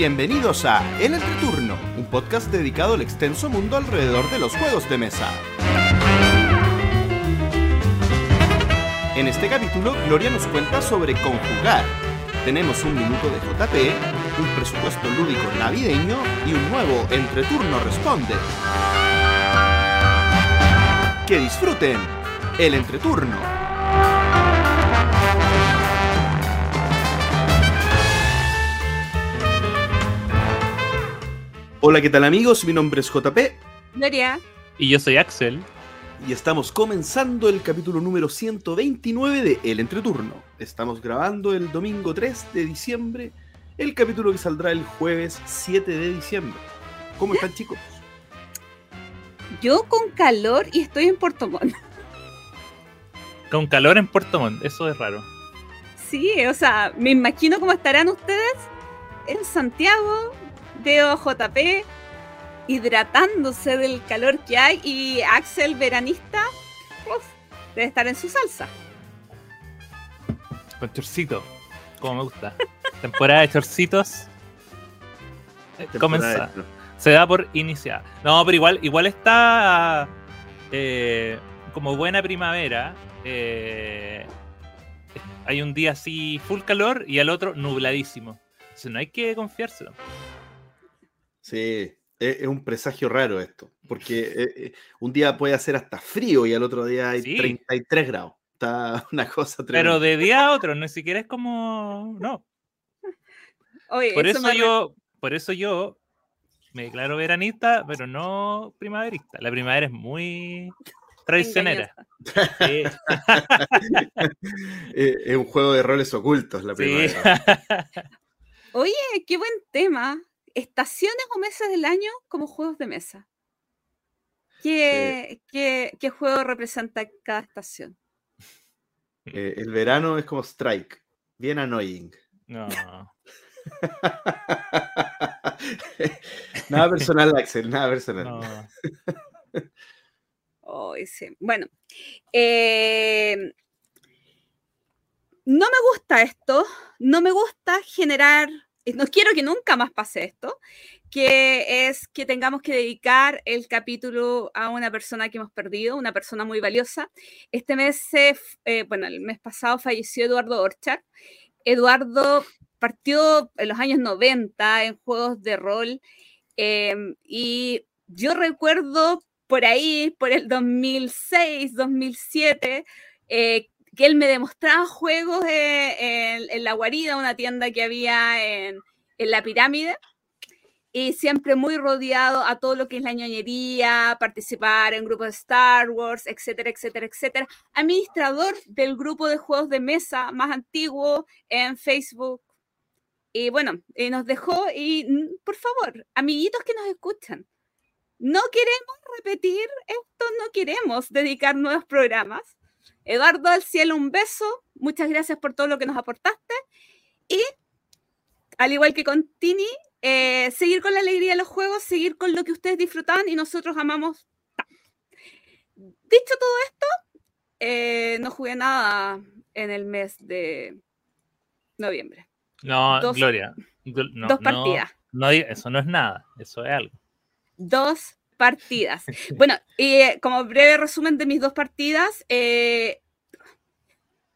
Bienvenidos a El Entreturno, un podcast dedicado al extenso mundo alrededor de los juegos de mesa. En este capítulo, Gloria nos cuenta sobre conjugar. Tenemos un minuto de JP, un presupuesto lúdico navideño y un nuevo Entreturno Responde. Que disfruten el Entreturno. Hola, ¿qué tal amigos? Mi nombre es JP Gloria. Y yo soy Axel. y estamos comenzando el capítulo número 129 de El Entreturno. Estamos grabando el domingo 3 de diciembre, el capítulo que saldrá el jueves 7 de diciembre. ¿Cómo están chicos? Yo con calor y estoy en Puerto Montt. Con calor en Puerto Montt, eso es raro. Sí, o sea, me imagino cómo estarán ustedes en Santiago, veo JP hidratándose del calor que hay y Axel veranista, uf, debe estar en su salsa. Con chorcito, como me gusta. Temporada de chorcitos. eh, Comenzar. Se da por iniciada. No, pero igual, igual está eh, como buena primavera. eh, hay un día así full calor y al otro nubladísimo. Entonces no hay que confiárselo. Sí, es, es un presagio raro esto, porque eh, eh, un día puede hacer hasta frío y al otro día hay Sí. 33 grados. Está una cosa tremenda. Pero de día a otro, ni siquiera es como. No. Oye, Por eso eso me yo, por eso yo me declaro veranista, pero no primaverista. La primavera es muy traicionera. Sí, Eh, es un juego de roles ocultos la sí. primavera. Oye, qué buen tema. Estaciones o meses del año como juegos de mesa. ¿Qué, qué- qué juego representa cada estación? Eh, el verano es como Strike, bien annoying. No. nada personal, Axel, nada personal. no. Sí. Bueno, eh, no me gusta esto, no me gusta generar, no quiero que nunca más pase esto, que es que tengamos que dedicar el capítulo a una persona que hemos perdido, una persona muy valiosa. Este mes, eh, bueno, el mes pasado falleció Eduardo Orchard. Eduardo partió en los años 90 en juegos de rol em, y yo recuerdo por ahí, por el 2006, 2007, eh, que él me demostraba juegos eh, en, La Guarida, una tienda que había en, La Pirámide, y siempre muy rodeado a todo lo que es la ñoñería, participar en grupos de Star Wars, etcétera, etcétera, etcétera. Administrador del grupo de juegos de mesa más antiguo en Facebook. Y bueno, y nos dejó, y mm, por favor, amiguitos que nos escuchan, no queremos repetir esto, no queremos dedicar nuevos programas. Eduardo al cielo, un beso. Muchas gracias por todo lo que nos aportaste. Y, al igual que con Tini, eh, seguir con la alegría de los juegos, seguir con lo que ustedes disfrutaban y nosotros amamos. Dicho todo esto, eh, no jugué nada en el mes de noviembre. No, Dos- Gloria. No, dos partidas. no eso no es nada, eso es algo. dos partidas. Bueno, y eh, como breve resumen de mis dos partidas, eh,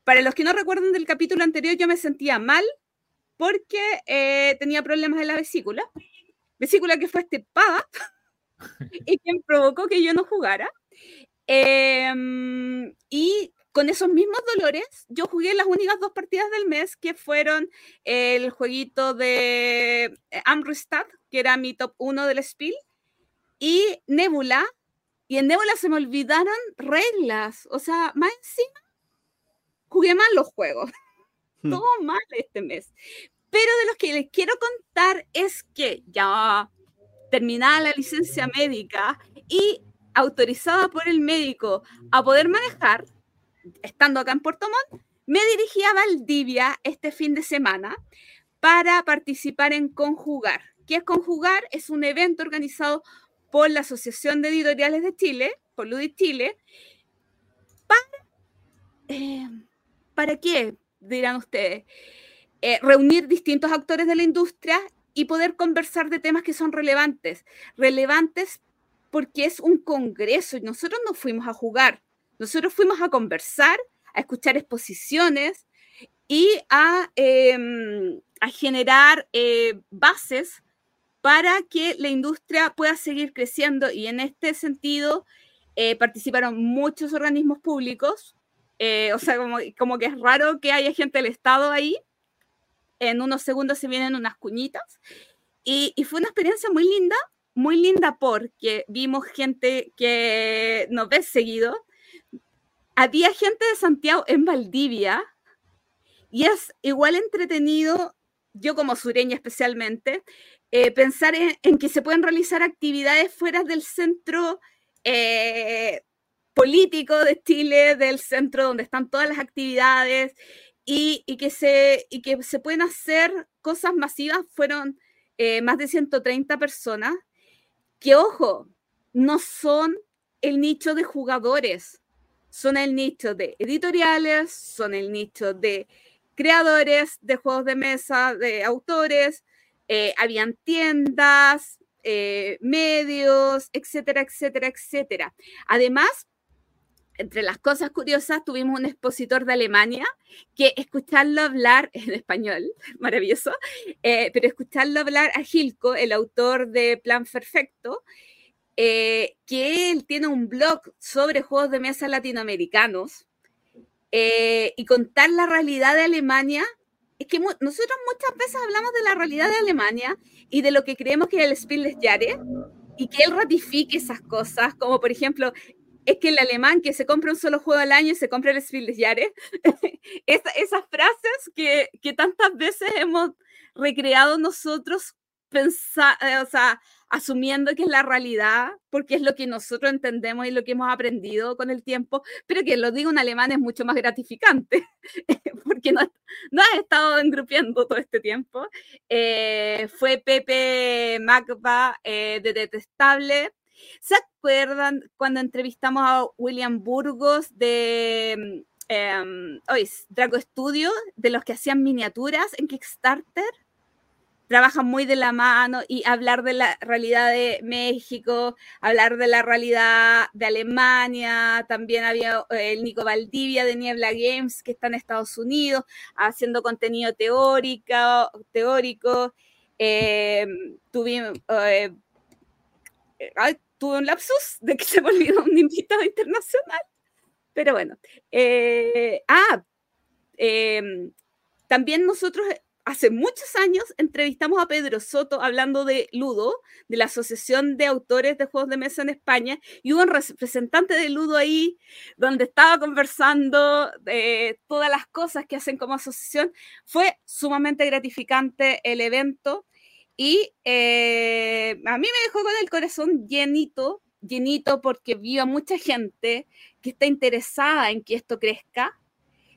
para los que no recuerdan del capítulo anterior, yo me sentía mal porque eh, tenía problemas en la vesícula, vesícula que fue estepada y quien provocó que yo no jugara. Em, y con esos mismos dolores, yo jugué las únicas dos partidas del mes, que fueron el jueguito de eh, Amristad, que era mi top 1 del Spiel, y Nebula. Y en Nebula se me olvidaron reglas. O sea, más encima, jugué mal los juegos. Hmm. Todo mal este mes. Pero de los que les quiero contar es que ya terminada la licencia médica y autorizada por el médico a poder manejar, estando acá en Puerto Montt, me dirigí a Valdivia este fin de semana para participar en Conjugar. ¿Qué es Conjugar? Es un evento organizado por la Asociación de Editoriales de Chile, por Ludit Chile. ¿Para, eh, ¿para qué? Dirán ustedes. Eh, reunir distintos actores de la industria y poder conversar de temas que son relevantes. Relevantes porque es un congreso y nosotros no fuimos a jugar, nosotros fuimos a conversar, a escuchar exposiciones y a, em, generar eh, bases para que la industria pueda seguir creciendo y en este sentido eh, participaron muchos organismos públicos, eh, o sea, como, como, que es raro que haya gente del Estado ahí. En unos segundos se vienen unas cuñitas. Y, y, fue una experiencia muy linda, muy linda porque vimos gente que nos ve seguido. Había gente de Santiago en Valdivia y es igual entretenido, yo como sureña especialmente, eh, pensar en, que se pueden realizar actividades fuera del centro eh, político de Chile, del centro donde están todas las actividades y, que, se, y que se pueden hacer cosas masivas. Fueron eh, más de 130 personas que, ojo, no son el nicho de jugadores, son el nicho de editoriales, son el nicho de creadores de juegos de mesa, de autores, eh, habían tiendas, eh, medios, etcétera, etcétera, etcétera. Además, entre las cosas curiosas, tuvimos un expositor de Alemania que escucharlo hablar en español, maravilloso, eh, pero escucharlo hablar a Gilco, el autor de Plan Perfecto, que él tiene un blog sobre juegos de mesa latinoamericanos y contar la realidad de Alemania es que nosotros muchas veces hablamos de la realidad de Alemania y de lo que creemos que es el Spiel Jahres y que él ratifique esas cosas, como por ejemplo, es que el alemán que se compra un solo juego al año y se compra el Spiel des Jahres, esas frases que, que tantas veces hemos recreado nosotros pensar, eh, o sea, asumiendo que es la realidad, porque es lo que nosotros entendemos y lo que hemos aprendido con el tiempo, pero que lo digo en alemán es mucho más gratificante, porque no, no has estado engrupiendo todo este tiempo. Eh, fue Pepe Magba eh, de Detestable. ¿Se acuerdan cuando entrevistamos a William Burgos de eh, Drago Studio, de los que hacían miniaturas en Kickstarter? Trabajan muy de la mano y hablar de la realidad de México, hablar de la realidad de Alemania, también había eh, el Nico Valdivia de Niebla Games que está en Estados Unidos haciendo contenido teórico, teórico. Eh, tuve, eh, un lapsus de que se me olvidó un invitado internacional, pero bueno. ah, también nosotros hace muchos años entrevistamos a Pedro Soto hablando de Ludo, de la Asociación de Autores de Juegos de Mesa en España, y hubo un representante de Ludo ahí donde estaba conversando de todas las cosas que hacen como asociación. Fue sumamente gratificante el evento y eh, a mí me dejó con el corazón llenito, llenito porque vi a mucha gente que está interesada en que esto crezca,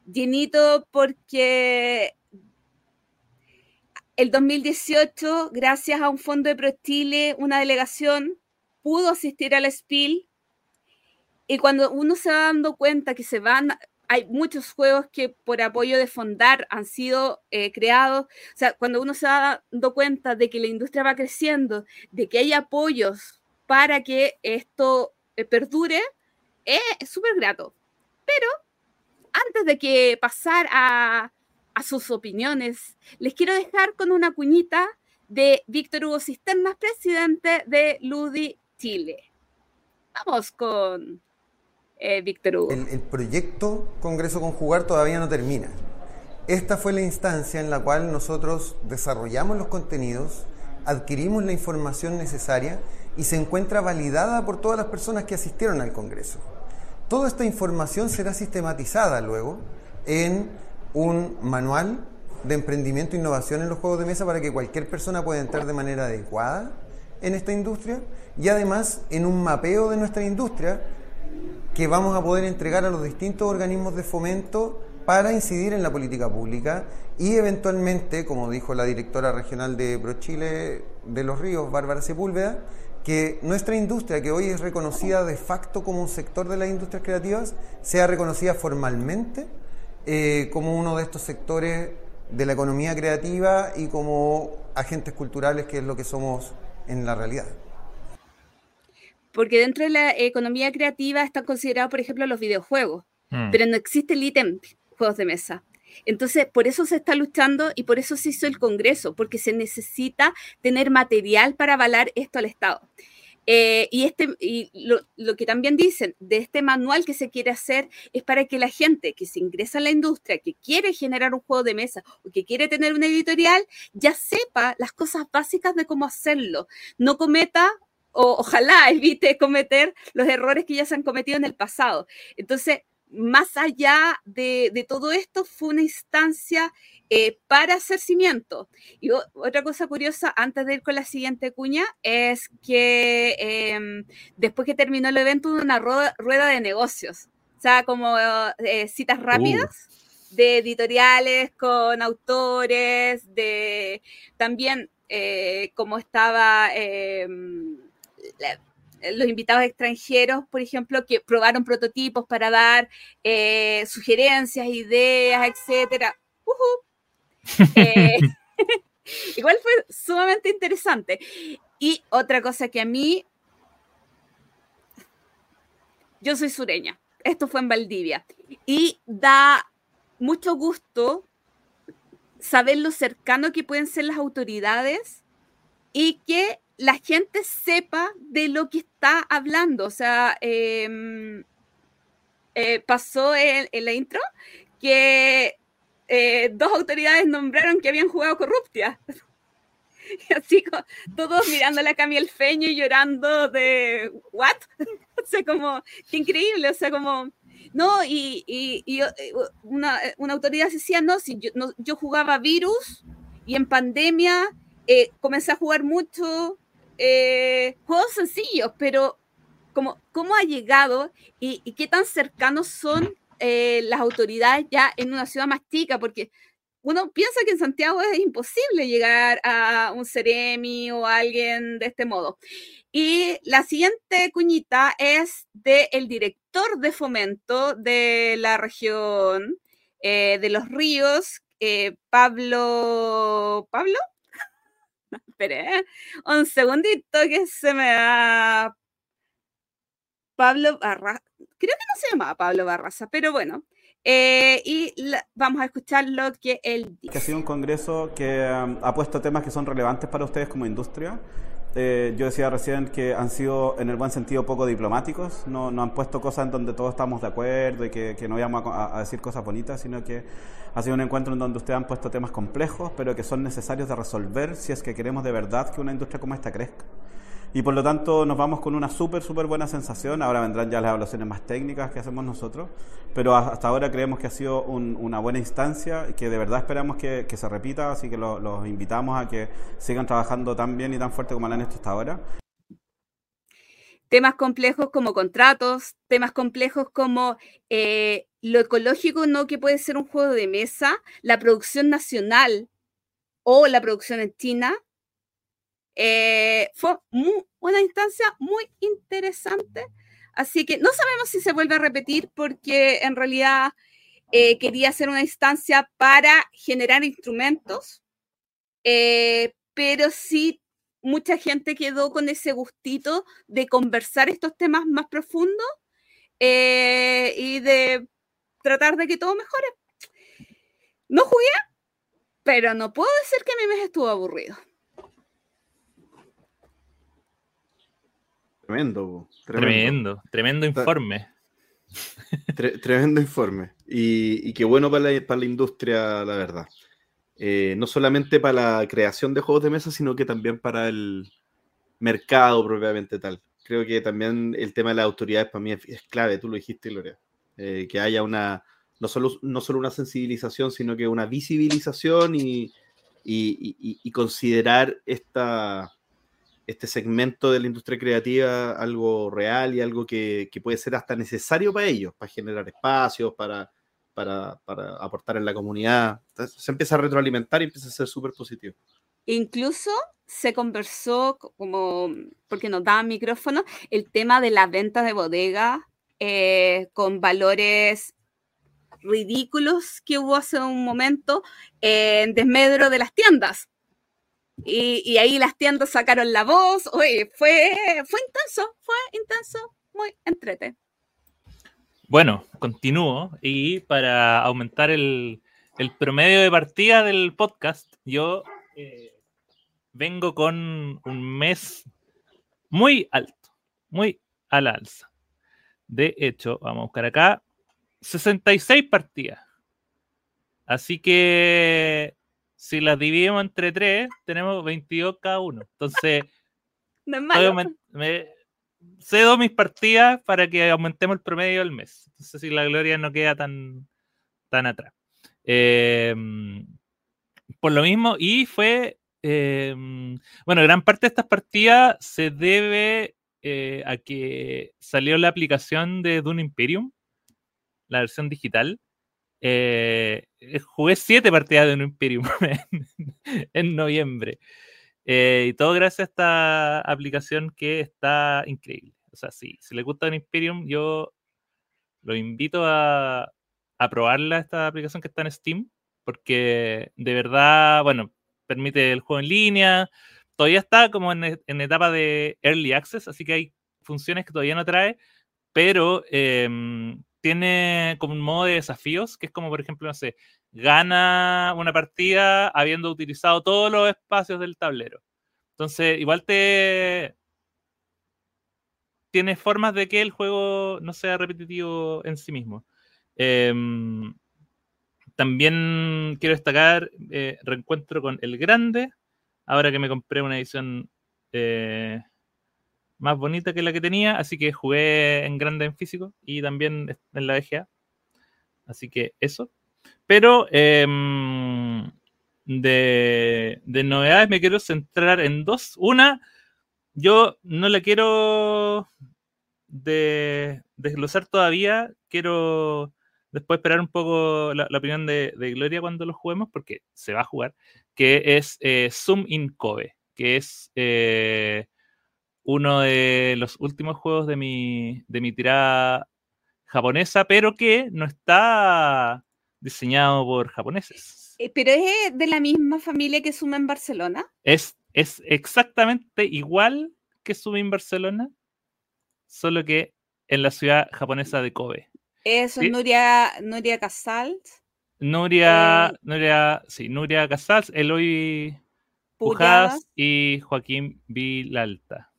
llenito porque el 2018, gracias a un fondo de ProChile, una delegación pudo asistir al SPIL. Y cuando uno se va dando cuenta que se van, hay muchos juegos que por apoyo de Fondar han sido eh, creados. O sea, cuando uno se va dando cuenta de que la industria va creciendo, de que hay apoyos para que esto eh, perdure, es súper grato. Pero antes de que pasar a, a sus opiniones. Les quiero dejar con una cuñita de Víctor Hugo Cisternas, presidente de Ludi Chile. Vamos con eh, Víctor Hugo. El, el, proyecto Congreso Conjugar todavía no termina. Esta fue la instancia en la cual nosotros desarrollamos los contenidos, adquirimos la información necesaria y se encuentra validada por todas las personas que asistieron al Congreso. Toda esta información será sistematizada luego en un manual de emprendimiento e innovación en los juegos de mesa para que cualquier persona pueda entrar de manera adecuada en esta industria y además en un mapeo de nuestra industria que vamos a poder entregar a los distintos organismos de fomento para incidir en la política pública y eventualmente, como dijo la directora regional de ProChile de los Ríos, Bárbara Sepúlveda, que nuestra industria, que hoy es reconocida de facto como un sector de las industrias creativas, sea reconocida formalmente eh, como uno de estos sectores de la economía creativa y como agentes culturales, que es lo que somos en la realidad. Porque dentro de la economía creativa están considerados, por ejemplo, los videojuegos, mm. pero no existe el ítem juegos de mesa. Entonces, por eso se está luchando y por eso se hizo el Congreso, porque se necesita tener material para avalar esto al Estado. Eh, y este, y lo, que también dicen de este manual que se quiere hacer es para que la gente que se ingresa en la industria, que quiere generar un juego de mesa o que quiere tener una editorial, ya sepa las cosas básicas de cómo hacerlo. No cometa o ojalá evite cometer los errores que ya se han cometido en el pasado. Entonces, más allá de, todo esto, fue una instancia eh, para hacer cimiento. Y otra cosa curiosa, antes de ir con la siguiente cuña, es que em, después que terminó el evento una rueda, de negocios, o sea, como eh, citas rápidas. de editoriales con autores, de también eh, como estaba em, los invitados extranjeros, por ejemplo, que probaron prototipos para dar eh, sugerencias, ideas, etcétera. Eh, igual fue sumamente interesante. Y otra cosa que a mí, yo soy sureña, esto fue en Valdivia, y da mucho gusto saber lo cercano que pueden ser las autoridades y que la gente sepa de lo que está hablando. O sea, em, eh, pasó en, la intro que eh, dos autoridades nombraron que habían jugado Corruptia. Y así todos mirando a Cami el Feño y llorando de ¿what? o sea, como, qué increíble, o sea, como, no, y, y, eh, una, autoridad decía, no, si yo, no, yo jugaba virus y en pandemia comencé a jugar mucho eh, juegos sencillos, pero ¿cómo ha llegado y, qué tan cercanos son eh, las autoridades ya en una ciudad más chica? Porque uno piensa que en Santiago es imposible llegar a un Ceremi o a alguien de este modo. Y la siguiente cuñita es del director de fomento de la región eh, de los ríos, Pablo. ¿Pablo? Espere, un segundito que se me da. Pablo Barraza. Creo que no se llamaba Pablo Barraza, pero bueno. Eh, y vamos a escuchar lo que él dice. Que ha sido un congreso que um, ha puesto temas que son relevantes para ustedes como industria eh, yo decía recién que han sido, en el buen sentido, poco diplomáticos, no, no han puesto cosas en donde todos estamos de acuerdo y que, que no íbamos a, decir cosas bonitas, sino que ha sido un encuentro en donde ustedes han puesto temas complejos, pero que son necesarios de resolver si es que queremos de verdad que una industria como esta crezca y por lo tanto nos vamos con una súper, súper buena sensación. Ahora vendrán ya las evaluaciones más técnicas que hacemos nosotros, pero hasta ahora creemos que ha sido una buena instancia y que de verdad esperamos que, se repita, así que los invitamos a que sigan trabajando tan bien y tan fuerte como lo han hecho hasta ahora. Temas complejos como contratos, temas complejos como eh, lo ecológico, no que puede ser un juego de mesa, la producción nacional o la producción en China, eh, fue una instancia muy interesante. Así que no sabemos si se vuelve a repetir porque en realidad eh, quería hacer una instancia para generar instrumentos, eh, pero sí mucha gente quedó con ese gustito de conversar estos temas más profundos y de tratar de que todo mejore. No jugué, pero no puedo decir que mi mes estuvo aburrido. Tremendo, tremendo. Tremendo, informe. tremendo informe. Y, qué bueno para la, para la industria, la verdad. Eh, no solamente para la creación de juegos de mesa, sino que también para el mercado propiamente tal. Creo que también el tema de las autoridades para mí es, clave, tú lo dijiste, Gloria. Eh, que haya una, no solo, no solo una sensibilización, sino que una visibilización y, y considerar esta, este segmento de la industria creativa algo real y algo que, puede ser hasta necesario para ellos, para generar espacios, para, para, aportar en la comunidad. se empieza a retroalimentar y empieza a ser súper positivo. Incluso se conversó, como porque nos daban micrófono, el tema de la venta de bodega eh, con valores ridículos que hubo hace un momento en desmedro de las tiendas. Y, ahí las tiendas sacaron la voz. Oye, fue, fue intenso, fue intenso, muy entrete. Bueno, continúo y para aumentar el, promedio de partida del podcast, yo eh, vengo con un mes muy alto, muy a la alza. De hecho, vamos a buscar acá 66 partidas. Así que si las dividimos entre 3, tenemos 22 cada uno. Entonces, me, cedo mis partidas para que aumentemos el promedio del mes. Entonces, si la gloria no queda tan, tan atrás. Em, por lo mismo, y fue. Em, bueno, gran parte de estas partidas se debe eh, a que salió la aplicación de Dune Imperium, la versión digital. Eh, jugué siete partidas de Dune Imperium en, noviembre. Eh, y todo gracias a esta aplicación que está increíble. O sea, sí, si le gusta Dune Imperium, yo lo invito a, a probarla, esta aplicación que está en Steam, porque de verdad, bueno, permite el juego en línea, todavía está como en, etapa de early access, así que hay funciones que todavía no trae, pero em, tiene como un modo de desafíos, que es como, por ejemplo, no sé, gana una partida habiendo utilizado todos los espacios del tablero. Entonces, igual te... Tiene formas de que el juego no sea repetitivo en sí mismo. Em, también quiero destacar eh, reencuentro con El Grande, ahora que me compré una edición eh, más bonita que la que tenía, así que jugué en grande en físico y también en la VGA. Así que eso. Pero em, de, novedades me quiero centrar en dos. Una, yo no la quiero desglosar todavía. Quiero después esperar un poco la, opinión de, Gloria cuando lo juguemos, porque se va a jugar que es eh, Zoom in Kobe, que es eh, uno de los últimos juegos de mi, de mi tirada japonesa, pero que no está diseñado por japoneses. Eh, ¿Pero es de la misma familia que Zoom en Barcelona? Es, es exactamente igual que Zoom en Barcelona, solo que en la ciudad japonesa de Kobe. Eso, es Nuria, Nuria Casals. Nuria, eh, Nuria, sí, Nuria Casals, Eloy Pujadas y Joaquín Vilalta.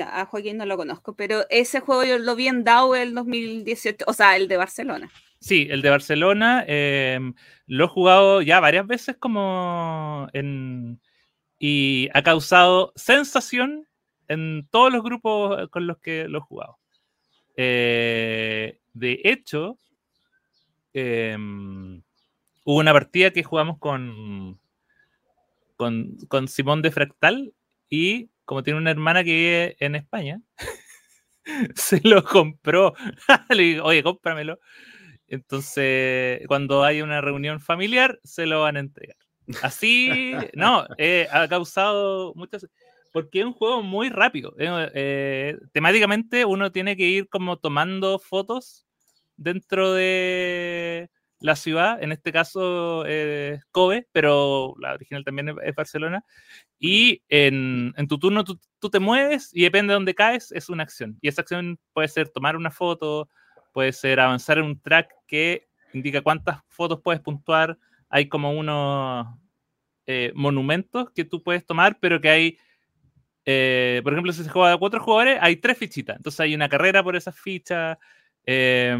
A Joaquín no lo conozco, pero ese juego yo lo vi en DAO el 2018, o sea, el de Barcelona. Sí, el de Barcelona em, lo he jugado ya varias veces como y ha causado sensación en todos los grupos con los que lo he jugado. Eh, de hecho, eh, Hubo una partida que jugamos con, con, Simón de Fractal y como tiene una hermana que vive en España, se lo compró. Le digo, oye, cómpramelo. Entonces, cuando hay una reunión familiar, se lo van a entregar. Así, no, eh, ha causado muchas... Porque es un juego muy rápido. Eh, eh, temáticamente uno tiene que ir como tomando fotos dentro de, la ciudad, en este caso es Kobe, pero la original también es, Barcelona, y en, tu turno tú, te mueves y depende de dónde caes, es una acción. Y esa acción puede ser tomar una foto, puede ser avanzar en un track que indica cuántas fotos puedes puntuar, hay como unos eh, monumentos que tú puedes tomar, pero que hay... Eh, por ejemplo, si se juega de cuatro jugadores, hay tres fichitas. Entonces hay una carrera por esas fichas. Eh,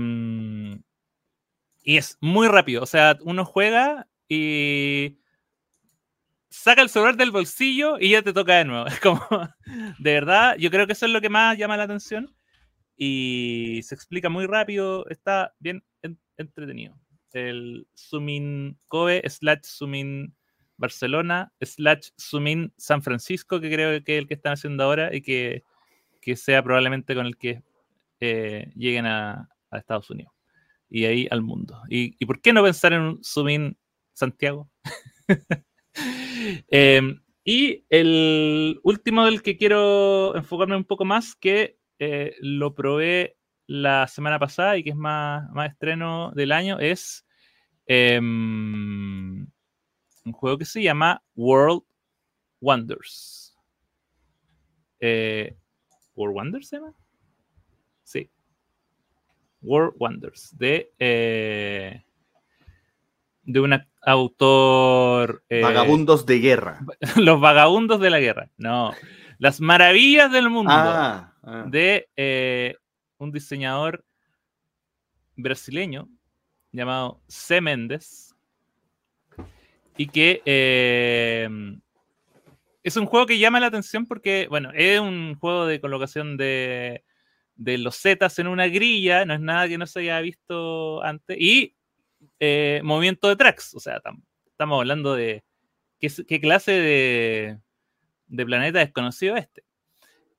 y es muy rápido. O sea, uno juega y saca el celular del bolsillo y ya te toca de nuevo. Es como, de verdad, yo creo que eso es lo que más llama la atención. Y se explica muy rápido, está bien entretenido. El Sumin Kobe slash Sumin Barcelona slash Sumin San Francisco, que creo que es el que están haciendo ahora y que, sea probablemente con el que eh, lleguen a Estados Unidos y ahí al mundo. ¿Y, por qué no pensar en un Zoom Santiago? Em, y el último del que quiero enfocarme un poco más, que eh, lo probé la semana pasada y que es más, más estreno del año es em, un juego que se llama World Wonders. Eh, ¿World Wonders se llama? World Wonders. De, eh, de un autor. Eh, vagabundos de guerra. Los vagabundos de la guerra. No. Las maravillas del mundo. Ah, ah. De un diseñador brasileño llamado C. Méndez y que eh, es un juego que llama la atención porque, bueno, es un juego de colocación de, los zetas en una grilla, no es nada que no se haya visto antes, y eh, movimiento de tracks, o sea, estamos hablando de qué, clase de, de, planeta desconocido este.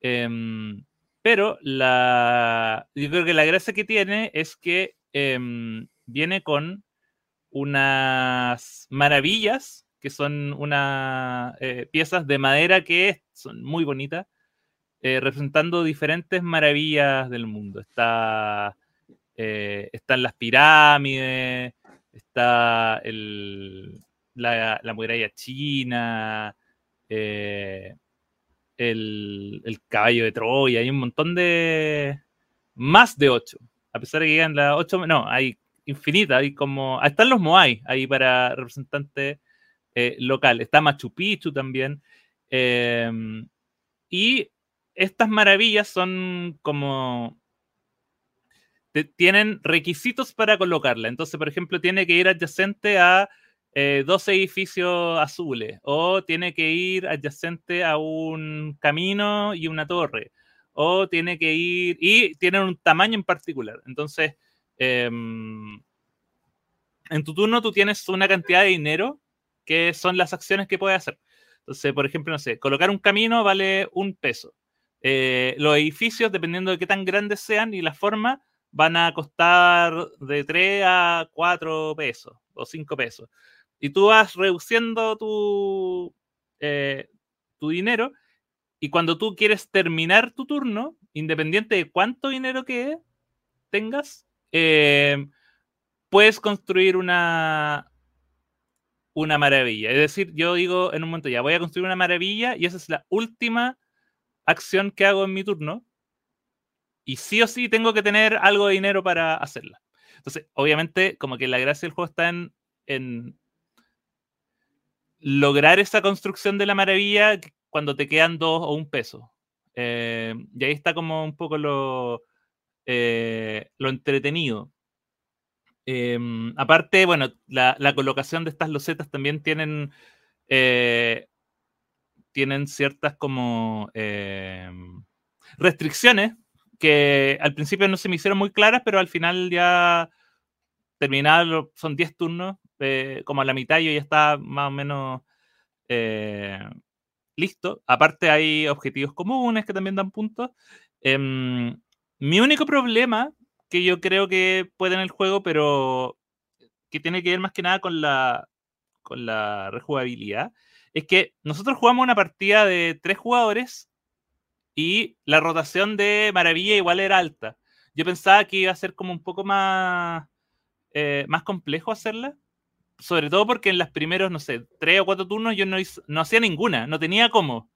Em, pero la, yo creo que la gracia que tiene es que em, viene con unas maravillas, que son unas eh, piezas de madera que son muy bonitas, eh, representando diferentes maravillas del mundo. Está, eh, están las pirámides, está el, la, la, muralla china, el, caballo de Troya, hay un montón de... Más de ocho. A pesar de que llegan las ocho, no, hay infinita, hay como... Están los Moai ahí para representantes eh, local. Está Machu Picchu también. Em, y estas maravillas son como... tienen requisitos para colocarla. Entonces, por ejemplo, tiene que ir adyacente a eh, dos edificios azules o tiene que ir adyacente a un camino y una torre o tiene que ir y tienen un tamaño en particular. Entonces, em, en tu turno tú tienes una cantidad de dinero que son las acciones que puedes hacer. Entonces, por ejemplo, no sé, colocar un camino vale un peso. Eh, los edificios, dependiendo de qué tan grandes sean y la forma, van a costar de 3 a 4 pesos o 5 pesos y tú vas reduciendo tu, eh, tu dinero y cuando tú quieres terminar tu turno, independiente de cuánto dinero que tengas, eh, puedes construir una, una maravilla. Es decir, yo digo en un momento ya, voy a construir una maravilla y esa es la última acción que hago en mi turno. Y sí o sí tengo que tener algo de dinero para hacerla. Entonces, obviamente, como que la gracia del juego está en, en lograr esa construcción de la maravilla cuando te quedan dos o un peso. Eh, y ahí está como un poco lo, eh, lo entretenido. Em, aparte, bueno, la, colocación de estas losetas también tienen, eh, tienen ciertas como em, restricciones que al principio no se me hicieron muy claras, pero al final ya terminado, son 10 turnos, eh, como a la mitad yo ya está más o menos eh, listo. Aparte hay objetivos comunes que también dan puntos. Em, mi único problema que yo creo que puede en el juego, pero que tiene que ver más que nada con la, con la rejugabilidad, es que nosotros jugamos una partida de tres jugadores y la rotación de maravilla igual era alta. Yo pensaba que iba a ser como un poco más, eh, más complejo hacerla, sobre todo porque en los primeros, no sé, tres o cuatro turnos yo no, no hacía ninguna, no tenía cómo.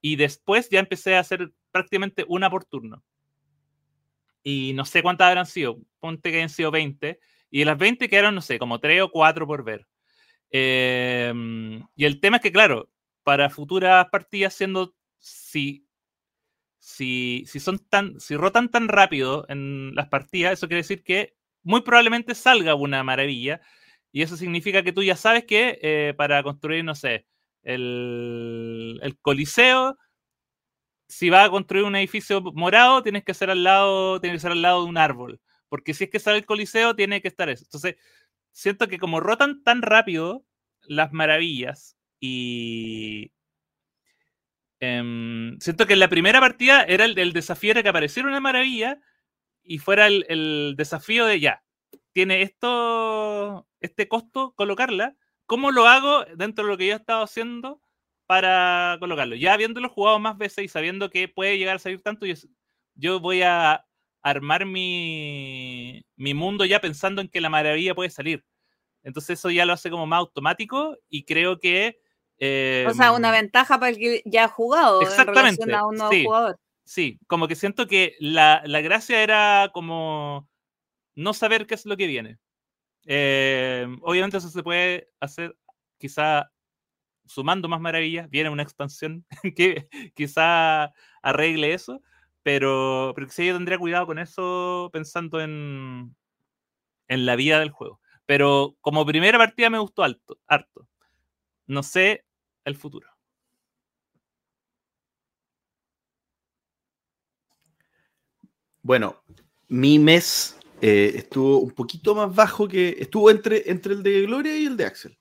Y después ya empecé a hacer prácticamente una por turno. Y no sé cuántas habrán sido, ponte que hayan sido 20. Y de las 20 quedaron, no sé, como tres o cuatro por ver. Em, y el tema es que, claro, para futuras partidas, siendo si, si, si son tan, si rotan tan rápido en las partidas, eso quiere decir que muy probablemente salga una maravilla y eso significa que tú ya sabes que eh, para construir, no sé, el, Coliseo, si vas a construir un edificio morado, tienes que ser al lado, tiene que ser al lado de un árbol. Porque si es que sale el Coliseo, tiene que estar eso. Entonces, siento que como rotan tan rápido las maravillas y. Em, siento que en la primera partida era el, desafío era que apareciera una maravilla y fuera el, el desafío de ya, tiene esto, este costo colocarla, ¿cómo lo hago dentro de lo que yo he estado haciendo para colocarlo? Ya habiéndolo jugado más veces y sabiendo que puede llegar a salir tanto, yo, voy a armar mi, mi mundo ya pensando en que la maravilla puede salir. Entonces eso ya lo hace como más automático y creo que... o sea, una em, ventaja para el que ya ha jugado exactamente, en relación a un nuevo sí, jugador. Sí, como que siento que la, la, gracia era como no saber qué es lo que viene. Eh, obviamente eso se puede hacer quizá sumando más maravillas, viene una expansión que quizá arregle eso, pero, pero sí yo tendría cuidado con eso pensando en, en la vida del juego. Pero como primera partida me gustó alto, harto. No sé el futuro. Bueno, mi mes eh, estuvo un poquito más bajo que. Estuvo entre, entre el de Gloria y el de Axel.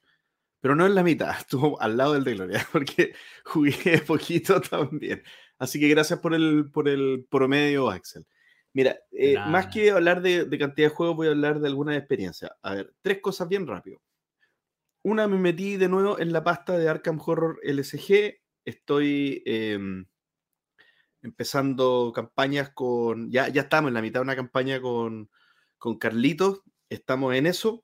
Pero no en la mitad, estuvo al lado del de Gloria, porque jugué poquito también. Así que gracias por el, por el promedio, Axel. Mira, eh, más que hablar de, cantidad de juegos, voy a hablar de alguna experiencia. A ver, tres cosas bien rápido. Una, me metí de nuevo en la pasta de Arkham Horror LSG. Estoy em, empezando campañas con. Ya, ya estamos en la mitad de una campaña con, con Carlitos. Estamos en eso.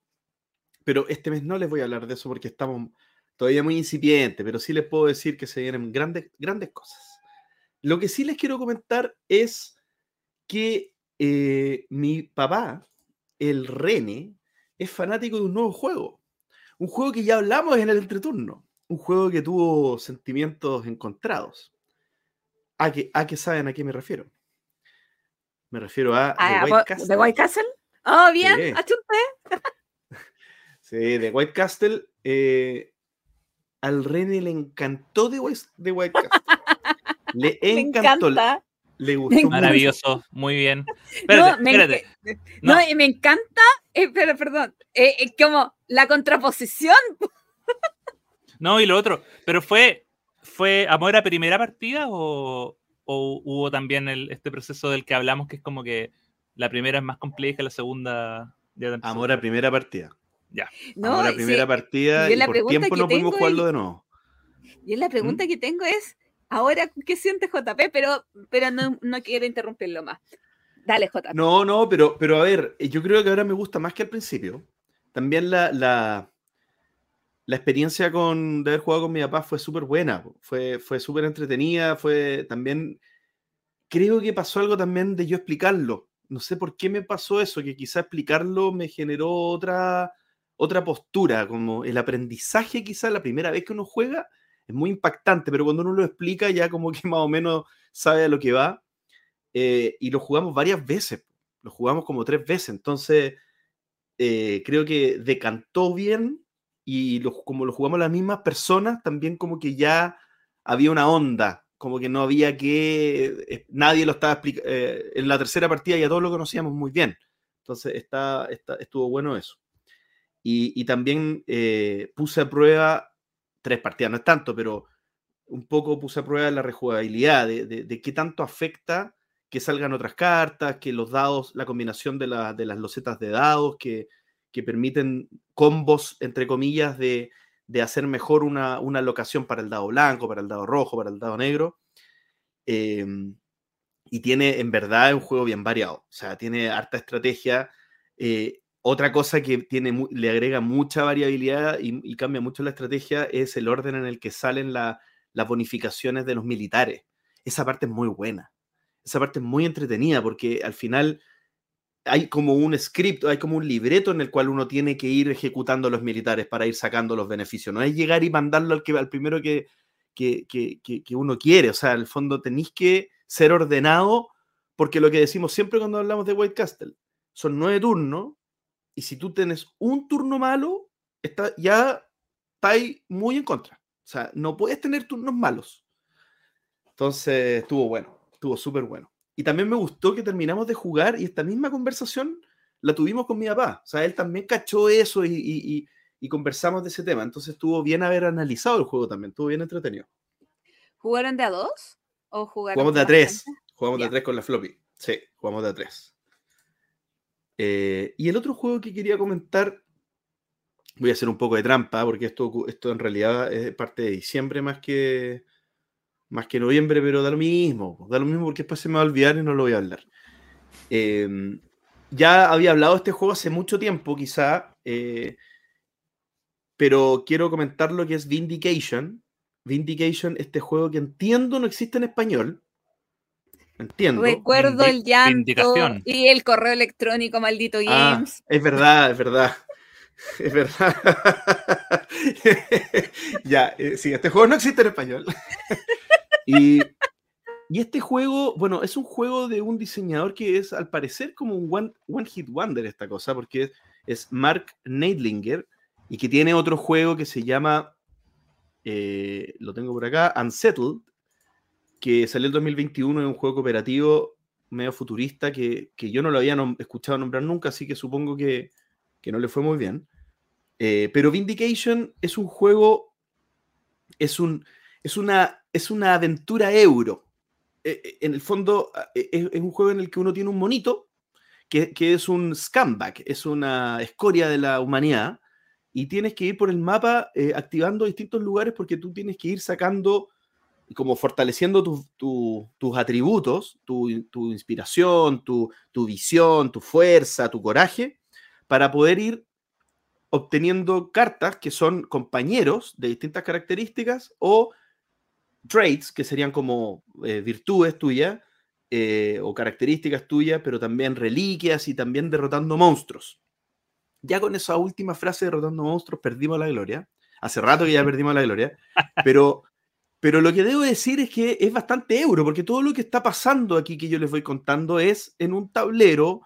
Pero este mes no les voy a hablar de eso porque estamos todavía muy incipientes, pero sí les puedo decir que se vienen grandes, grandes cosas. Lo que sí les quiero comentar es que eh, mi papá, el Rene, es fanático de un nuevo juego. Un juego que ya hablamos en el entreturno. Un juego que tuvo sentimientos encontrados. ¿A qué, a saben a qué me refiero? Me refiero a ah, White Castle. ¿De White Castle? Oh, bien, sí. sí, de White Castle. Eh, al Rene le encantó de White, de White Castle. Le encantó. Le gustó Maravilloso, muy bien. no, me, No. y me encanta, eh, pero perdón, eh, eh, como la contraposición. no, y lo otro, pero fue, fue amor a primera partida o, o hubo también el, este proceso del que hablamos que es como que la primera es más compleja, la segunda Amor a primera partida. Ya. No, amor a primera partida y, por tiempo no pudimos jugarlo de nuevo. Y la pregunta ¿Mm? que tengo es, ahora, ¿qué sientes JP? Pero, pero no, no quiero interrumpirlo más. Dale, JP. No, no, pero, pero a ver, yo creo que ahora me gusta más que al principio. También la, la, la experiencia con, de haber jugado con mi papá fue súper buena, fue, fue súper entretenida, fue también, creo que pasó algo también de yo explicarlo. No sé por qué me pasó eso, que quizá explicarlo me generó otra, otra postura, como el aprendizaje quizá la primera vez que uno juega es muy impactante, pero cuando uno lo explica ya como que más o menos sabe a lo que va. Eh, y lo jugamos varias veces, lo jugamos como tres veces, entonces eh, creo que decantó bien y como lo jugamos las mismas personas, también como que ya había una onda, como que no había que, eh, nadie lo estaba explicando, en la tercera partida ya todos lo conocíamos muy bien, entonces está, estuvo bueno eso. Y también puse a prueba tres partidas no es tanto, pero un poco puse a prueba la rejugabilidad, de, qué tanto afecta que salgan otras cartas, que los dados, la combinación de, las losetas de dados, que, permiten combos, entre comillas, de, hacer mejor una, una, locación para el dado blanco, para el dado rojo, para el dado negro. Em, y tiene, en verdad, un juego bien variado. O sea, tiene harta estrategia. Eh, otra cosa que le agrega mucha variabilidad y, cambia mucho la estrategia es el orden en el que salen las bonificaciones de los militares. Esa parte es muy buena. Esa parte es muy entretenida porque al final hay como un script, hay como un libreto en el cual uno tiene que ir ejecutando a los militares para ir sacando los beneficios. No es llegar y mandarlo al, que, al primero que uno quiere. O sea, al fondo tenéis que ser ordenado porque lo que decimos siempre cuando hablamos de White Castle son nueve turnos y si tú tienes un turno malo, está, ya ahí muy en contra. O sea, no puedes tener turnos malos. Entonces, estuvo bueno, estuvo súper bueno. Y también me gustó que terminamos de jugar y esta misma conversación la tuvimos con mi papá. O sea, él también cachó eso y, conversamos de ese tema. Entonces, estuvo bien haber analizado el juego también, estuvo bien entretenido. ¿Jugaron de a dos? ¿O jugaron jugamos de a tres. Jugamos de a tres con la floppy. Sí, jugamos de a tres. Eh, y el otro juego que quería comentar, voy a hacer un poco de trampa, porque esto, esto en realidad es parte de diciembre más que, más que noviembre, pero da lo mismo, da lo mismo porque después se me va a olvidar y no lo voy a hablar. Em, ya había hablado de este juego hace mucho tiempo, quizá, eh, pero quiero comentar lo que es Vindication. Vindication, este juego que entiendo no existe en español. Entiendo. Recuerdo el llanto y el correo electrónico, maldito ah, Games. es verdad, es verdad. Es verdad. ya, eh, sí, este juego no existe en español. y, este juego, bueno, es un juego de un diseñador que es al parecer como un one, one hit wonder esta cosa, porque es, Mark Neidlinger y que tiene otro juego que se llama, eh, lo tengo por acá, Unsettled, que salió en 2021, es un juego cooperativo medio futurista que, yo no lo había escuchado nombrar nunca, así que supongo que, que no le fue muy bien. Eh, pero Vindication es un juego, es, un, es, una, es una aventura euro. Eh, eh, en el fondo, es, un juego en el que uno tiene un monito que, que, es un scumbag, es una escoria de la humanidad, y tienes que ir por el mapa activando distintos lugares porque tú tienes que ir sacando, como fortaleciendo tus atributos, tu, inspiración, tu, tu visión, tu fuerza, tu coraje, para poder ir obteniendo cartas que son compañeros de distintas características o traits, que serían como eh, virtudes tuyas eh, o características tuyas, pero también reliquias y también derrotando monstruos. Ya con esa última frase, derrotando monstruos, perdimos la gloria. Hace rato que ya perdimos la gloria, pero, pero lo que debo decir es que es bastante euro, porque todo lo que está pasando aquí que yo les voy contando es en un tablero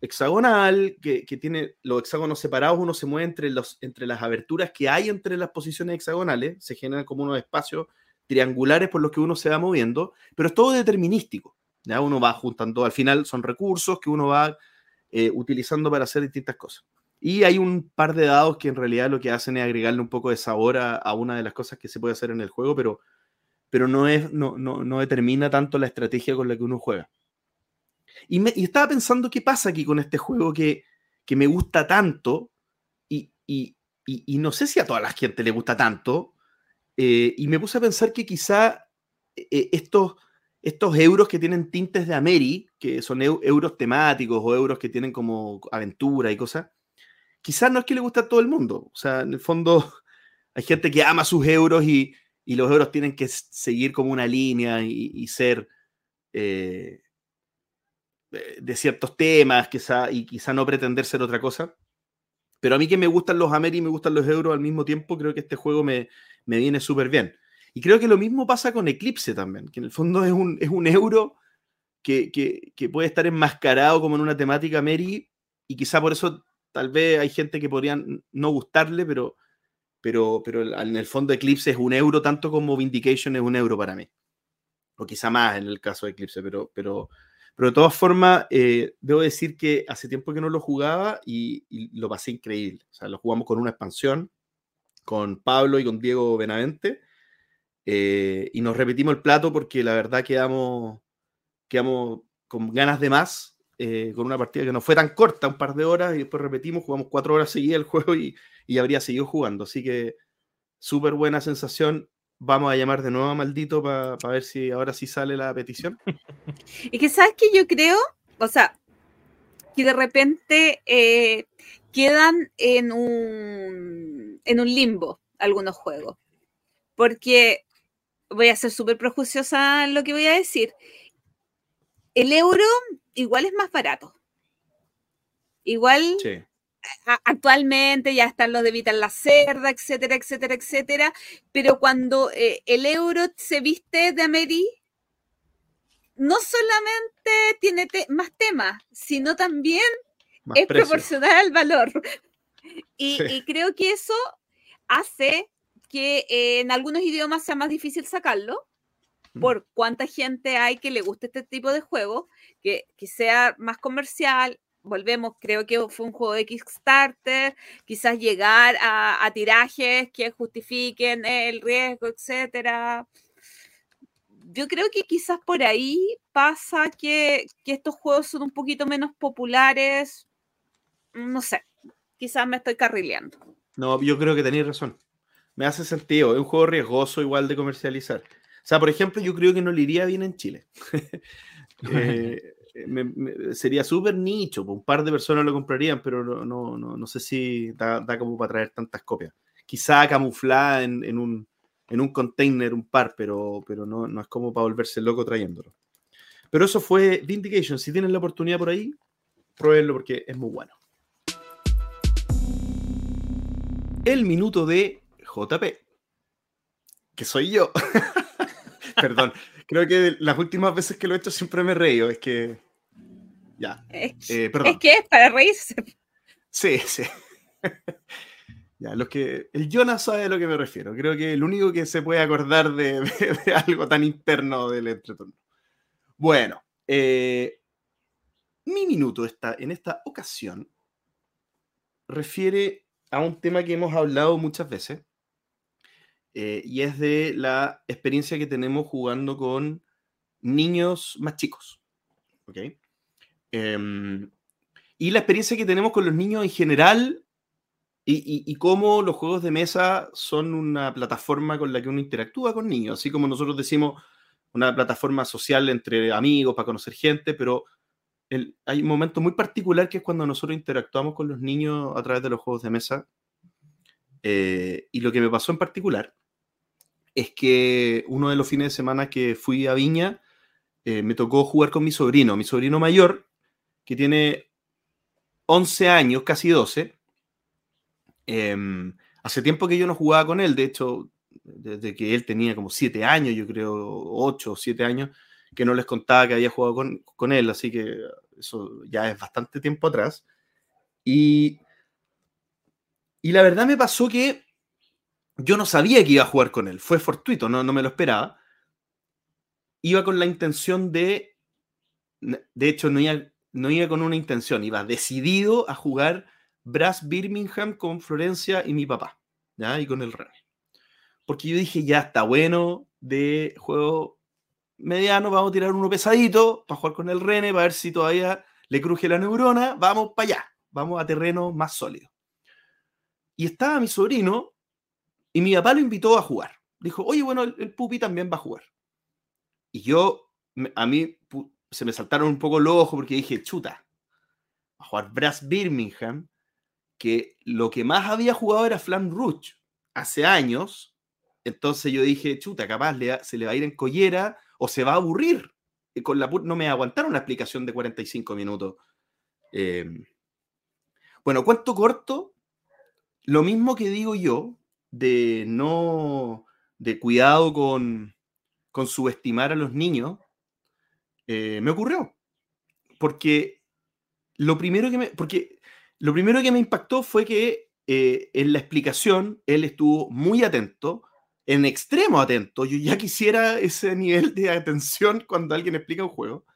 hexagonal, que, tiene los hexágonos separados, uno se mueve entre, los, entre las aberturas que hay entre las posiciones hexagonales, se generan como unos espacios triangulares por los que uno se va moviendo, pero es todo determinístico. ¿ya? Uno va juntando, al final son recursos que uno va eh, utilizando para hacer distintas cosas. Y hay un par de dados que en realidad lo que hacen es agregarle un poco de sabor a, una de las cosas que se puede hacer en el juego, pero, pero no, es, no, no, no determina tanto la estrategia con la que uno juega. Y, estaba pensando qué pasa aquí con este juego que, me gusta tanto y, no sé si a toda la gente le gusta tanto. Eh, y me puse a pensar que quizá eh, estos, estos euros que tienen tintes de Ameri, que son euros temáticos o euros que tienen como aventura y cosas, quizás no es que le guste a todo el mundo. O sea, en el fondo hay gente que ama sus euros y, los euros tienen que seguir como una línea y, ser... Eh, eh, de ciertos temas quizá, y quizá no pretender ser otra cosa. Pero a mí que me gustan los Ameri y me gustan los euros al mismo tiempo, creo que este juego me, me viene súper bien. Y creo que lo mismo pasa con Eclipse también, que en el fondo es un, es un euro que, que, puede estar enmascarado como en una temática Mary y quizá por eso tal vez hay gente que podría no gustarle, pero, pero, pero en el fondo Eclipse es un euro tanto como Vindication es un euro para mí. O quizá más en el caso de Eclipse, pero, pero, pero de todas formas, eh, debo decir que hace tiempo que no lo jugaba y, lo pasé increíble. O sea, lo jugamos con una expansión, con Pablo y con Diego Benavente. Eh, y nos repetimos el plato porque la verdad quedamos, quedamos con ganas de más, eh, con una partida que no fue tan corta, un par de horas, y después repetimos, jugamos cuatro horas seguidas el juego y, y habría seguido jugando. Así que súper buena sensación vamos a llamar de nuevo a Maldito para ver si ahora sí sale la petición. Y que sabes que yo creo, o sea, que de repente eh, quedan en un, en un limbo algunos juegos. Porque voy a ser súper prejuiciosa en lo que voy a decir. El euro igual es más barato. Igual sí actualmente ya están los de Vital la Cerda, etcétera, etcétera, etcétera, pero cuando eh, el euro se viste de Ameri, no solamente tiene más temas, sino también es proporcional al valor. Y, creo que eso hace que en algunos idiomas sea más difícil sacarlo. Por cuánta gente hay que le guste este tipo de juego, que, que sea más comercial, volvemos, creo que fue un juego de Kickstarter, quizás llegar a, tirajes que justifiquen el riesgo, etcétera. Yo creo que quizás por ahí pasa que, estos juegos son un poquito menos populares. No sé, quizás me estoy carrileando. No, yo creo que tenéis razón. Me hace sentido. Es un juego riesgoso igual de comercializar. O sea, por ejemplo, yo creo que no le iría bien en Chile. eh, sería súper nicho, pues, un par de personas lo comprarían, pero no, no, no, no sé si da, como para traer tantas copias. Quizá camuflada en, en, un, en un container un par, pero, pero no, no es como para volverse loco trayéndolo. Pero eso fue Vindication. Si tienen la oportunidad por ahí, pruébenlo porque es muy bueno. El minuto de JP, que soy yo. Perdón, creo que las últimas veces que lo he hecho siempre me reío. Es que. Ya. Es, eh, es que es para reírse. Sí, sí. Ya, los que. El Jonas sabe a lo que me refiero. Creo que el único que se puede acordar de, algo tan interno del entreturno. Bueno, eh, mi minuto está, en esta ocasión refiere a un tema que hemos hablado muchas veces. Eh, y es de la experiencia que tenemos jugando con niños más chicos. ¿Ok? Em, y la experiencia que tenemos con los niños en general y, cómo los juegos de mesa son una plataforma con la que uno interactúa con niños, así como nosotros decimos una plataforma social entre amigos para conocer gente, pero hay un momento muy particular que es cuando nosotros interactuamos con los niños a través de los juegos de mesa. Eh, y lo que me pasó en particular es que uno de los fines de semana que fui a Viña, eh, me tocó jugar con mi sobrino, mi sobrino mayor, que tiene 11 años, casi 12, Em, hace tiempo que yo no jugaba con él, de hecho, desde que él tenía como siete años, yo creo, ocho o siete años, que no les contaba que había jugado con, con, él, así que eso ya es bastante tiempo atrás. Y, y la verdad me pasó que yo no sabía que iba a jugar con él, fue fortuito, no, no me lo esperaba. Iba con la intención de, de hecho, no iba, no iba con una intención, iba decidido a jugar Brass Birmingham con Florencia y mi papá, ¿ya? Y con el René. Porque yo dije, ya está bueno de juego mediano, vamos a tirar uno pesadito para jugar con el René, para ver si todavía le cruje la neurona, vamos para allá, vamos a terreno más sólido. Y estaba mi sobrino y mi papá lo invitó a jugar. Dijo, oye, bueno, el, pupi también va a jugar. Y yo, a mí se me saltaron un poco los ojos porque dije, chuta, a jugar Brass Birmingham que lo que más había jugado era Flam Rouge hace años. Entonces yo dije, chuta, capaz se le va a ir en collera o se va a aburrir. Y con la, no me aguantaron una explicación de 45 minutos. Em, bueno, cuento corto, lo mismo que digo yo de no, de cuidado con, con subestimar a los niños, eh, me ocurrió. Porque lo primero que me, porque lo primero que me impactó fue que eh, en la explicación él estuvo muy atento, en extremo atento. Yo ya quisiera ese nivel de atención cuando alguien explica un juego,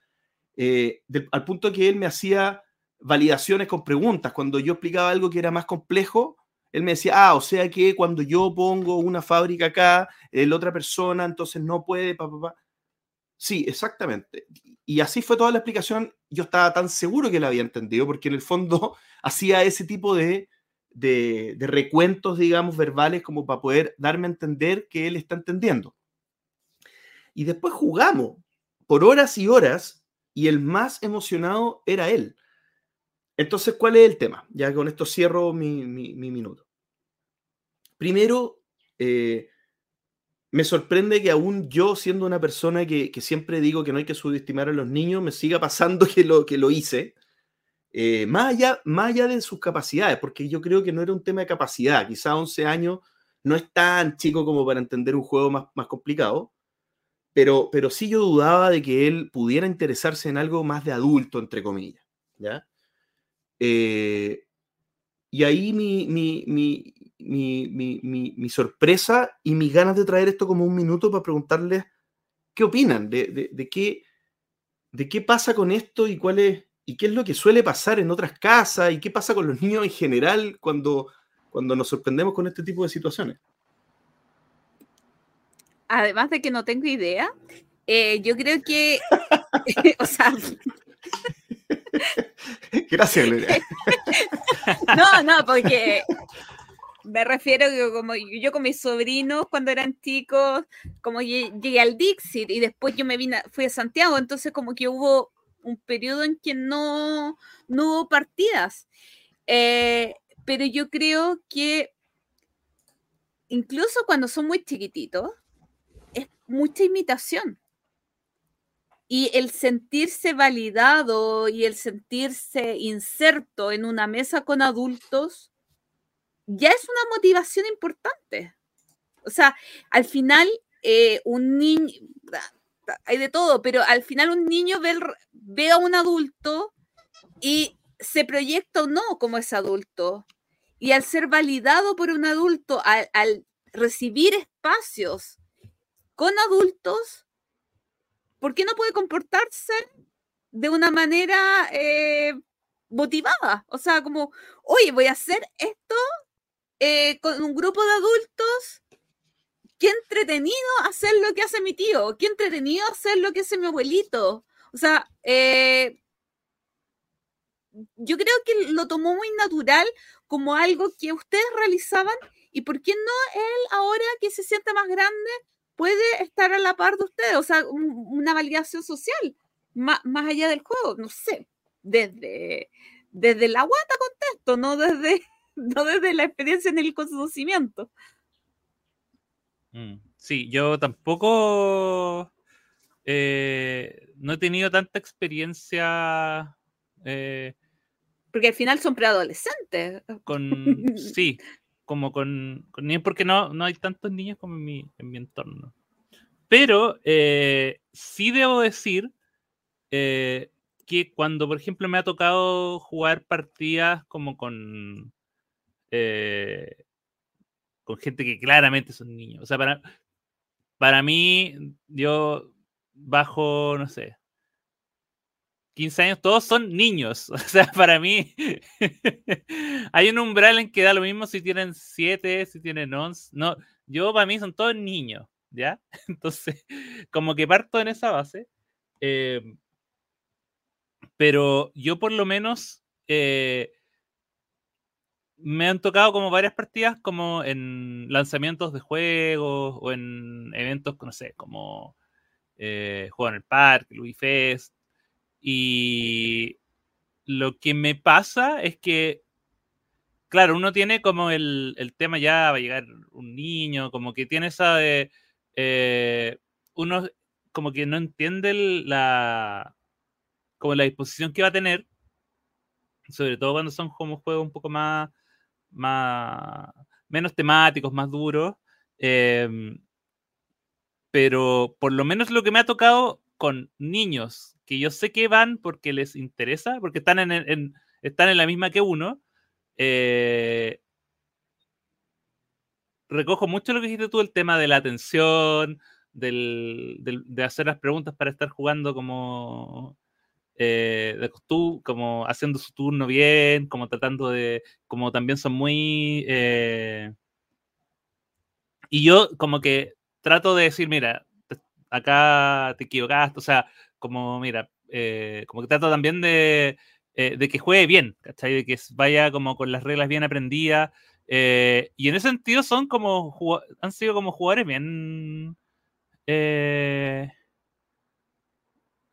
eh, al punto que él me hacía validaciones con preguntas. Cuando yo explicaba algo que era más complejo, él me decía, ah, o sea que cuando yo pongo una fábrica acá, la otra persona entonces no puede, papá. Sí, exactamente. Y así fue toda la explicación. Yo estaba tan seguro que la había entendido, porque en el fondo hacía ese tipo de, de, recuentos, digamos, verbales, como para poder darme a entender que él está entendiendo. Y después jugamos por horas y horas, y el más emocionado era él. Entonces, ¿cuál es el tema? Ya con esto cierro mi, mi, minuto. Primero, eh, me sorprende que aún yo, siendo una persona que, siempre digo que no hay que subestimar a los niños, me siga pasando que lo, que lo hice, eh, más, allá, más allá de sus capacidades, porque yo creo que no era un tema de capacidad, quizá 11 años no es tan chico como para entender un juego más, más complicado, pero, pero sí yo dudaba de que él pudiera interesarse en algo más de adulto, entre comillas, ¿ya? Eh, y ahí mi, mi, mi, sorpresa y mis ganas de traer esto como un minuto para preguntarles qué opinan, de, qué, de qué pasa con esto y cuál es, y qué es lo que suele pasar en otras casas y qué pasa con los niños en general cuando, cuando nos sorprendemos con este tipo de situaciones. Además de que no tengo idea, eh, yo creo que, o sea, Gracias, no, no, porque me refiero que como yo con mis sobrinos cuando eran chicos, como llegué al Dixit y después yo me vine, fui a Santiago, entonces como que hubo un periodo en que no, no hubo partidas. Eh, pero yo creo que incluso cuando son muy chiquititos, es mucha imitación. Y el sentirse validado y el sentirse inserto en una mesa con adultos ya es una motivación importante. O sea, al final, eh, un niño, hay de todo, pero al final un niño ve, a un adulto y se proyecta o no como ese adulto. Y al ser validado por un adulto, al recibir espacios con adultos, ¿por qué no puede comportarse de una manera eh, motivada? O sea, como, oye, voy a hacer esto eh, con un grupo de adultos. Qué entretenido hacer lo que hace mi tío, qué entretenido hacer lo que hace mi abuelito. O sea, eh, yo creo que lo tomó muy natural como algo que ustedes realizaban y por qué no él ahora que se siente más grande puede estar a la par de ustedes, o sea, una validación social, más, allá del juego, no sé, desde, desde la guata contesto, no desde, no desde la experiencia en el conocimiento. Mm, sí, yo tampoco eh, no he tenido tanta experiencia. Eh, porque al final son preadolescentes. Con, sí, como con, niños, porque no, no hay tantos niños como en mi, en mi entorno. Pero eh, sí debo decir eh, que cuando, por ejemplo, me ha tocado jugar partidas como con, eh, con gente que claramente son niños. O sea, para, para mí, yo bajo, no sé, 15 años, todos son niños. O sea, para mí hay un umbral en que da lo mismo si tienen 7, si tienen 11. No, yo para mí son todos niños, ¿ya? Entonces, como que parto en esa base. Em, pero yo por lo menos eh, me han tocado como varias partidas como en lanzamientos de juegos o en eventos, no sé, como eh, Juego en el Parque, Louis Fest, y lo que me pasa es que, claro, uno tiene como el, tema ya va a llegar un niño, como que tiene esa de... Eh, uno como que no entiende la, como la disposición que va a tener, sobre todo cuando son como juegos un poco más, más menos temáticos, más duros. Em, pero por lo menos lo que me ha tocado con niños que yo sé que van porque les interesa, porque están en, están en la misma que uno. Eh, recojo mucho lo que dijiste tú, el tema de la atención, de hacer las preguntas para estar jugando como, eh, como haciendo su turno bien, como tratando de, como también son muy... Eh, y yo como que trato de decir, mira, acá te equivocaste, o sea, como, mira, eh, como que trato también de, eh, de, que juegue bien, ¿cachai? De que vaya como con las reglas bien aprendidas. Eh, y en ese sentido son como, han sido como jugadores bien,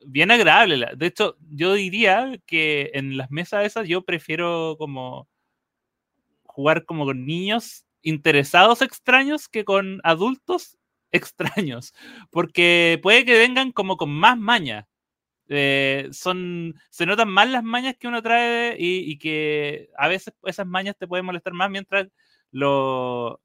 bien agradables. De hecho, yo diría que en las mesas esas yo prefiero como jugar como con niños interesados extraños que con adultos extraños, porque puede que vengan como con más maña. Eh, son, se notan más las mañas que uno trae y, que a veces esas mañas te pueden molestar más mientras los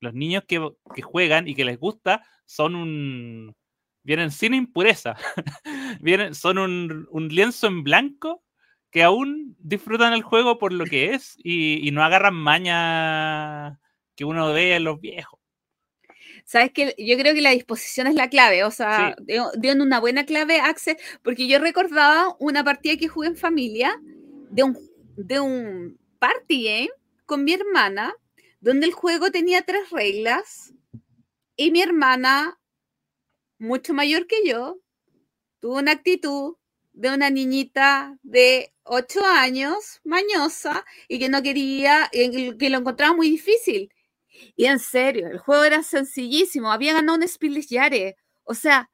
niños que, juegan y que les gusta son un... vienen sin impureza, vienen, son un, lienzo en blanco que aún disfrutan el juego por lo que es y, y no agarran maña que uno ve en los viejos. Sabes que yo creo que la disposición es la clave, o sea, dio, en una buena clave Axel, porque yo recordaba una partida que jugué en familia de un, de un party game con mi hermana, donde el juego tenía tres reglas y mi hermana, mucho mayor que yo, tuvo una actitud de una niñita de 8 años, mañosa, y que no quería, que lo encontraba muy difícil. Y en serio, el juego era sencillísimo. Había ganado un Yare. O sea,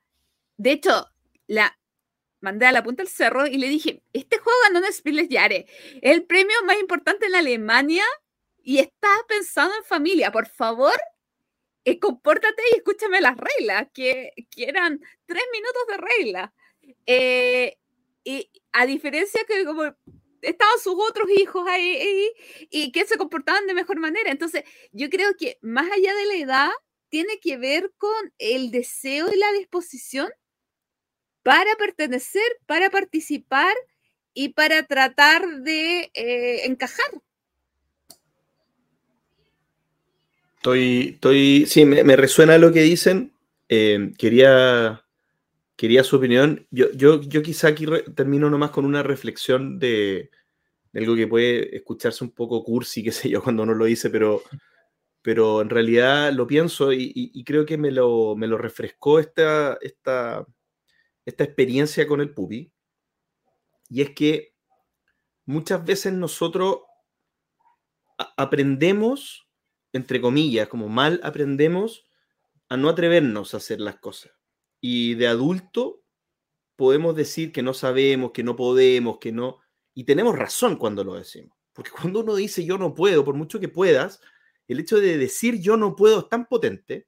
de hecho, la mandé a la punta del cerro y le dije, este juego ganó un Spiel Jahre, el premio más importante en Alemania y está pensando en familia, por favor, eh, compórtate y escúchame las reglas, que, que eran tres minutos de regla. Eh, y a diferencia que como estaban sus otros hijos ahí, y que se comportaban de mejor manera. Entonces, yo creo que más allá de la edad, tiene que ver con el deseo y la disposición para pertenecer, para participar y para tratar de eh, encajar. Estoy, estoy, sí, me, resuena lo que dicen. Eh, quería, quería su opinión. Yo, yo, yo quizá aquí termino nomás con una reflexión de, algo que puede escucharse un poco cursi, qué sé yo, cuando no lo hice, pero, pero en realidad lo pienso y, creo que me lo, me lo refrescó esta, esta, esta experiencia con el pupi. Y es que muchas veces nosotros aprendemos entre comillas, como mal aprendemos a no atrevernos a hacer las cosas. Y de adulto podemos decir que no sabemos, que no podemos, que no... Y tenemos razón cuando lo decimos. Porque cuando uno dice yo no puedo, por mucho que puedas, el hecho de decir yo no puedo es tan potente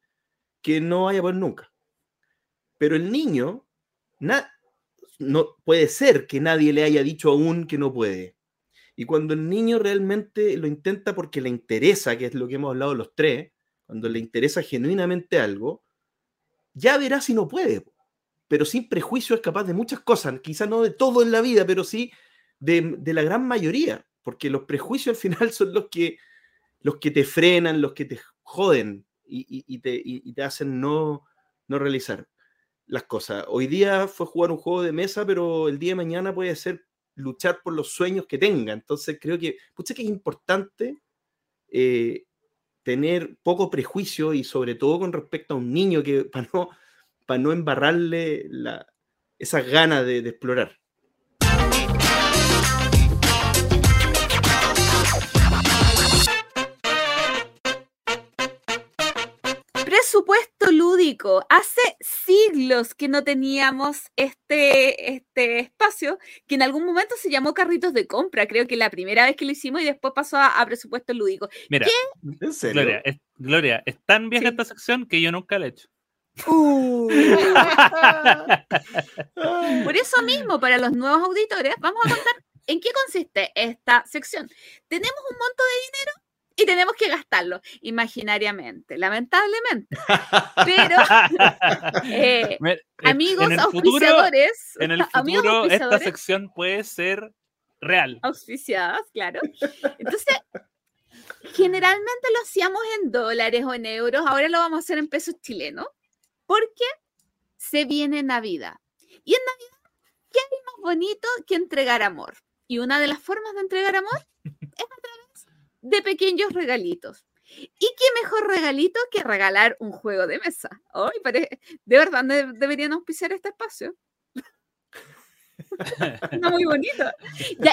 que no vaya a poder nunca. Pero el niño, no puede ser que nadie le haya dicho aún que no puede. Y cuando el niño realmente lo intenta porque le interesa, que es lo que hemos hablado los tres, cuando le interesa genuinamente algo, ya verá si no puede. Pero sin prejuicio es capaz de muchas cosas, quizás no de todo en la vida, pero sí de, la gran mayoría, porque los prejuicios al final son los que, los que te frenan, los que te joden y, te, hacen no, no realizar las cosas. Hoy día fue jugar un juego de mesa, pero el día de mañana puede ser luchar por los sueños que tenga. Entonces creo que, pucha, que es importante eh, tener poco prejuicio y sobre todo con respecto a un niño que para no, para no embarrarle la, esas ganas de explorar. Presupuesto lúdico. Hace siglos que no teníamos este, este espacio que en algún momento se llamó carritos de compra. Creo que la primera vez que lo hicimos y después pasó a, presupuesto lúdico. Mira, Gloria, es, Gloria, es tan vieja esta sección que yo nunca la he hecho. Uh. Por eso mismo, para los nuevos auditores, vamos a contar en qué consiste esta sección. Tenemos un monto de dinero y tenemos que gastarlo imaginariamente, lamentablemente. Pero, eh, amigos auspiciadores, en el futuro esta sección puede ser real. Auspiciadas, claro. Entonces, generalmente lo hacíamos en dólares o en euros, ahora lo vamos a hacer en pesos chilenos, porque se viene Navidad. Y en Navidad, ¿qué hay más bonito que entregar amor? Y una de las formas de entregar amor es a través de pequeños regalitos. ¿Y qué mejor regalito que regalar un juego de mesa? Hoy de verdad deberían auspiciar este espacio. Está muy bonito.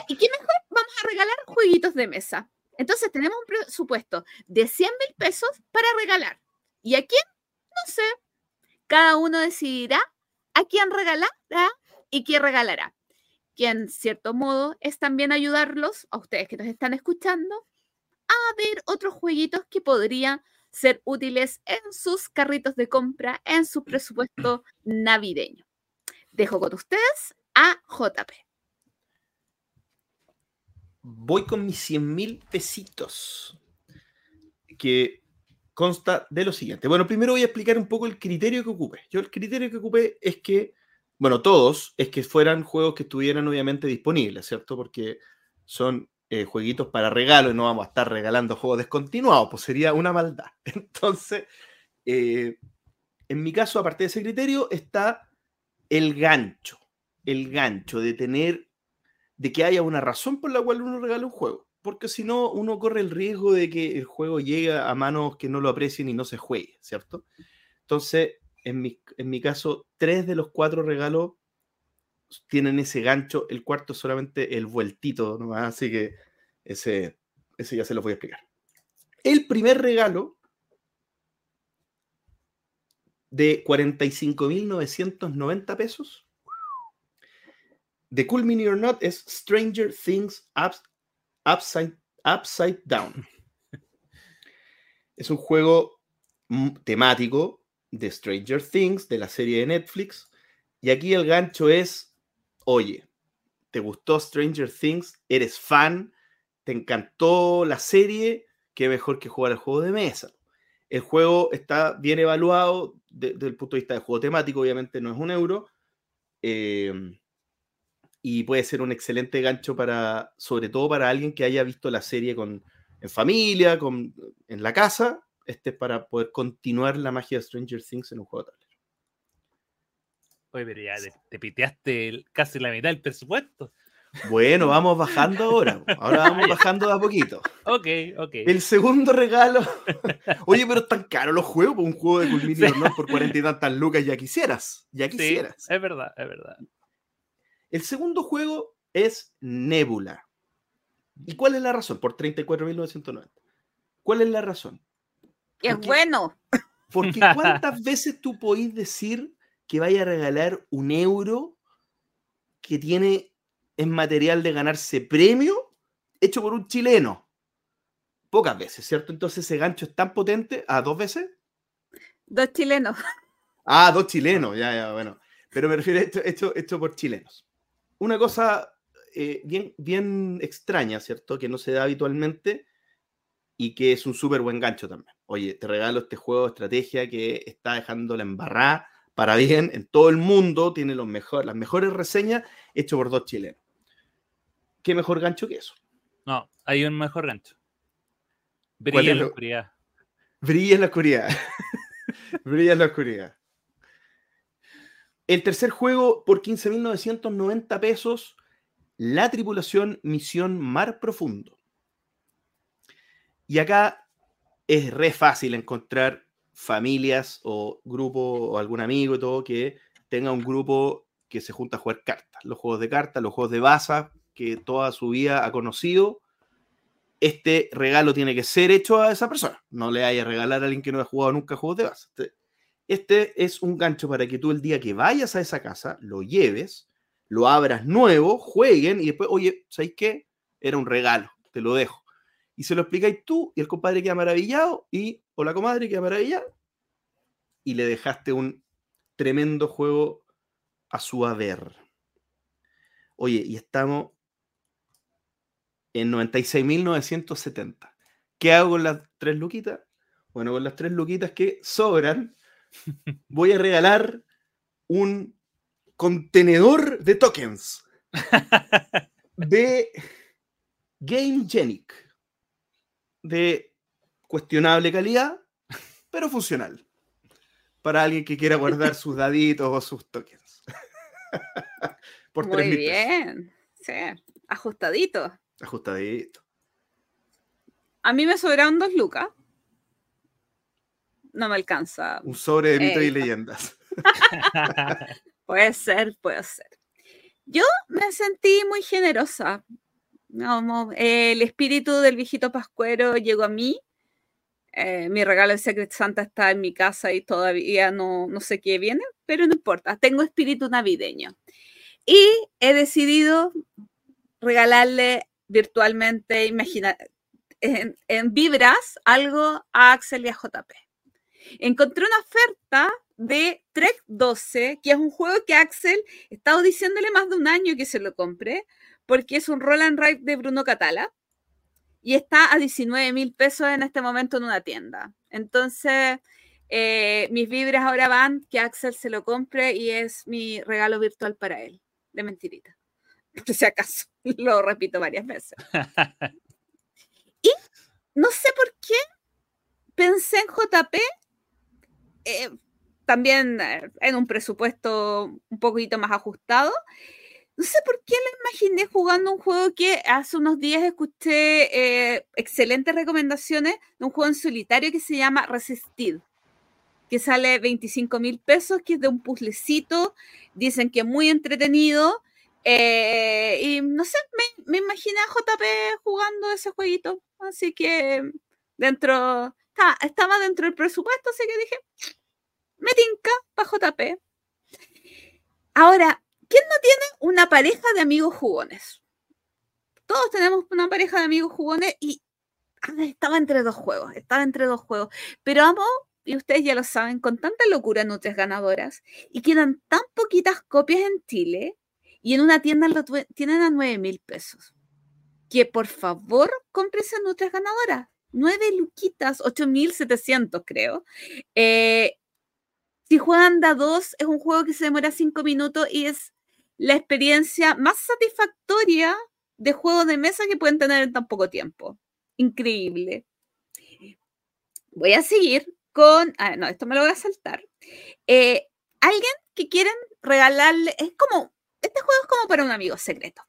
¿Y qué mejor? Vamos a regalar jueguitos de mesa. Entonces tenemos un presupuesto de 100 mil pesos para regalar. ¿Y a quién? No sé. Cada uno decidirá a quién regalará y qué regalará. Que en cierto modo es también ayudarlos, a ustedes que nos están escuchando, a ver otros jueguitos que podrían ser útiles en sus carritos de compra, en su presupuesto navideño. Dejo con ustedes a JP. Voy con mis 100 mil pesitos, que consta de lo siguiente. Bueno, primero voy a explicar un poco el criterio que ocupé. Yo el criterio que ocupé es que, bueno, todos, es que fueran juegos que estuvieran obviamente disponibles, ¿cierto? Porque son eh, jueguitos para regalo y no vamos a estar regalando juegos descontinuados, pues sería una maldad. Entonces, eh, en mi caso, aparte de ese criterio, está el gancho, el gancho de tener, de que haya una razón por la cual uno regala un juego, porque si no, uno corre el riesgo de que el juego llegue a manos que no lo aprecien y no se juegue, ¿cierto? Entonces, en mi, en mi caso, tres de los cuatro regalos tienen ese gancho, el cuarto es solamente el vueltito nomás, así que ese, ese ya se lo voy a explicar. El primer regalo de 45.990 pesos The Cool Mini or Not es Stranger Things Upside, Upside Down. es un juego temático de Stranger Things, de la serie de Netflix. Y aquí el gancho es, oye, ¿te gustó Stranger Things? ¿Eres fan? ¿Te encantó la serie? Qué mejor que jugar al juego de mesa. El juego está bien evaluado desde el punto de vista de juego temático, obviamente no es un euro. Em, y puede ser un excelente gancho para, sobre todo para alguien que haya visto la serie con, en familia, con, en la casa, este es para poder continuar la magia de Stranger Things en un juego tablero. Oye, pero ya te, piteaste casi la mitad del presupuesto. Bueno, vamos bajando ahora. Ahora vamos bajando de a poquito. Ok, ok. El segundo regalo. Oye, pero están caros los juegos. Un juego de Culminio ¿no? por cuarenta y tantas lucas ya quisieras. Ya quisieras. es verdad, es verdad. El segundo juego es Nebula. ¿Y cuál es la razón? Por 34.990. ¿Cuál es la razón? Es bueno. Porque ¿cuántas veces tú podés decir que vaya a regalar un euro que tiene en material de ganarse premio hecho por un chileno? Pocas veces, ¿cierto? Entonces ese gancho es tan potente. ¿A dos veces? Dos chilenos. Ah, dos chilenos, ya, ya, bueno. Pero me refiero a esto, esto, esto por chilenos. Una cosa eh, bien, bien extraña, ¿cierto? Que no se da habitualmente y que es un súper buen gancho también. Oye, te regalo este juego de estrategia que está dejando la embarrada para bien en todo el mundo, tiene los mejor, las mejores reseñas hecho por dos chilenos. ¿Qué mejor gancho que eso? No, hay un mejor gancho. Brilla en la oscuridad. Brilla en la oscuridad. Brilla en la oscuridad. El tercer juego por 15.990 pesos la tripulación Misión Mar Profundo. Y acá es re fácil encontrar familias o grupo o algún amigo y todo que tenga un grupo que se junta a jugar cartas. Los juegos de cartas, los juegos de baza que toda su vida ha conocido. Este regalo tiene que ser hecho a esa persona. No le vaya a regalar a alguien que no ha jugado nunca juegos de baza. Este es un gancho para que tú el día que vayas a esa casa lo lleves lo abras nuevo, jueguen y después, oye, ¿sabéis qué? Era un regalo, te lo dejo. Y se lo explicáis tú y el compadre queda maravillado y, o la comadre queda maravillada y le dejaste un tremendo juego a su haber. Oye, y estamos en 96.970. ¿Qué hago con las tres luquitas? Bueno, con las tres luquitas que sobran, voy a regalar un contenedor de tokens de GameGenic de cuestionable calidad, pero funcional. Para alguien que quiera guardar sus daditos o sus tokens. Por Muy bien. Sí, ajustadito. Ajustadito. A mí me sobraron dos lucas. No me alcanza. Un sobre de mitos y leyendas. Puede ser, puede ser. Yo me sentí muy generosa. El espíritu del viejito pascuero llegó a mí. Eh, mi regalo de Secret Santa está en mi casa y todavía no, no sé qué viene, pero no importa, tengo espíritu navideño. Y he decidido regalarle virtualmente, imagina, en, en, vibras, algo a Axel y a JP. Encontré una oferta de Trek 12, que es un juego que Axel estado diciéndole más de un año que se lo compre, porque es un roll and ride de Bruno Catala y está a 19 mil pesos en este momento en una tienda. Entonces, eh, mis vibras ahora van que Axel se lo compre y es mi regalo virtual para él, de mentirita. Por si acaso, lo repito varias veces. y no sé por qué pensé en JP. Eh, también eh, en un presupuesto un poquito más ajustado. No sé por qué lo imaginé jugando un juego que hace unos días escuché eh, excelentes recomendaciones de un juego en solitario que se llama Resisted, que sale 25 mil pesos, que es de un puzzlecito, dicen que es muy entretenido. Eh, y no sé, me, me, imaginé a JP jugando ese jueguito, así que dentro, estaba dentro del presupuesto, así que dije, me tinca para JP. Ahora, ¿Quién no tiene una pareja de amigos jugones? Todos tenemos una pareja de amigos jugones y ah, estaba entre dos juegos, estaba entre dos juegos. Pero amo, y ustedes ya lo saben, con tanta locura Nutres ganadoras y quedan tan poquitas copias en Chile y en una tienda lo tienen a 9 mil pesos. Que por favor cómprense Nutres ganadoras. 9 luquitas, 8.700 creo. Eh, si juegan da 2, es un juego que se demora 5 minutos y es la experiencia más satisfactoria de juego de mesa que pueden tener en tan poco tiempo. Increíble. Voy a seguir con. Ah, no, esto me lo voy a saltar. Eh, alguien que quieren regalarle. Es como. Este juego es como para un amigo secreto.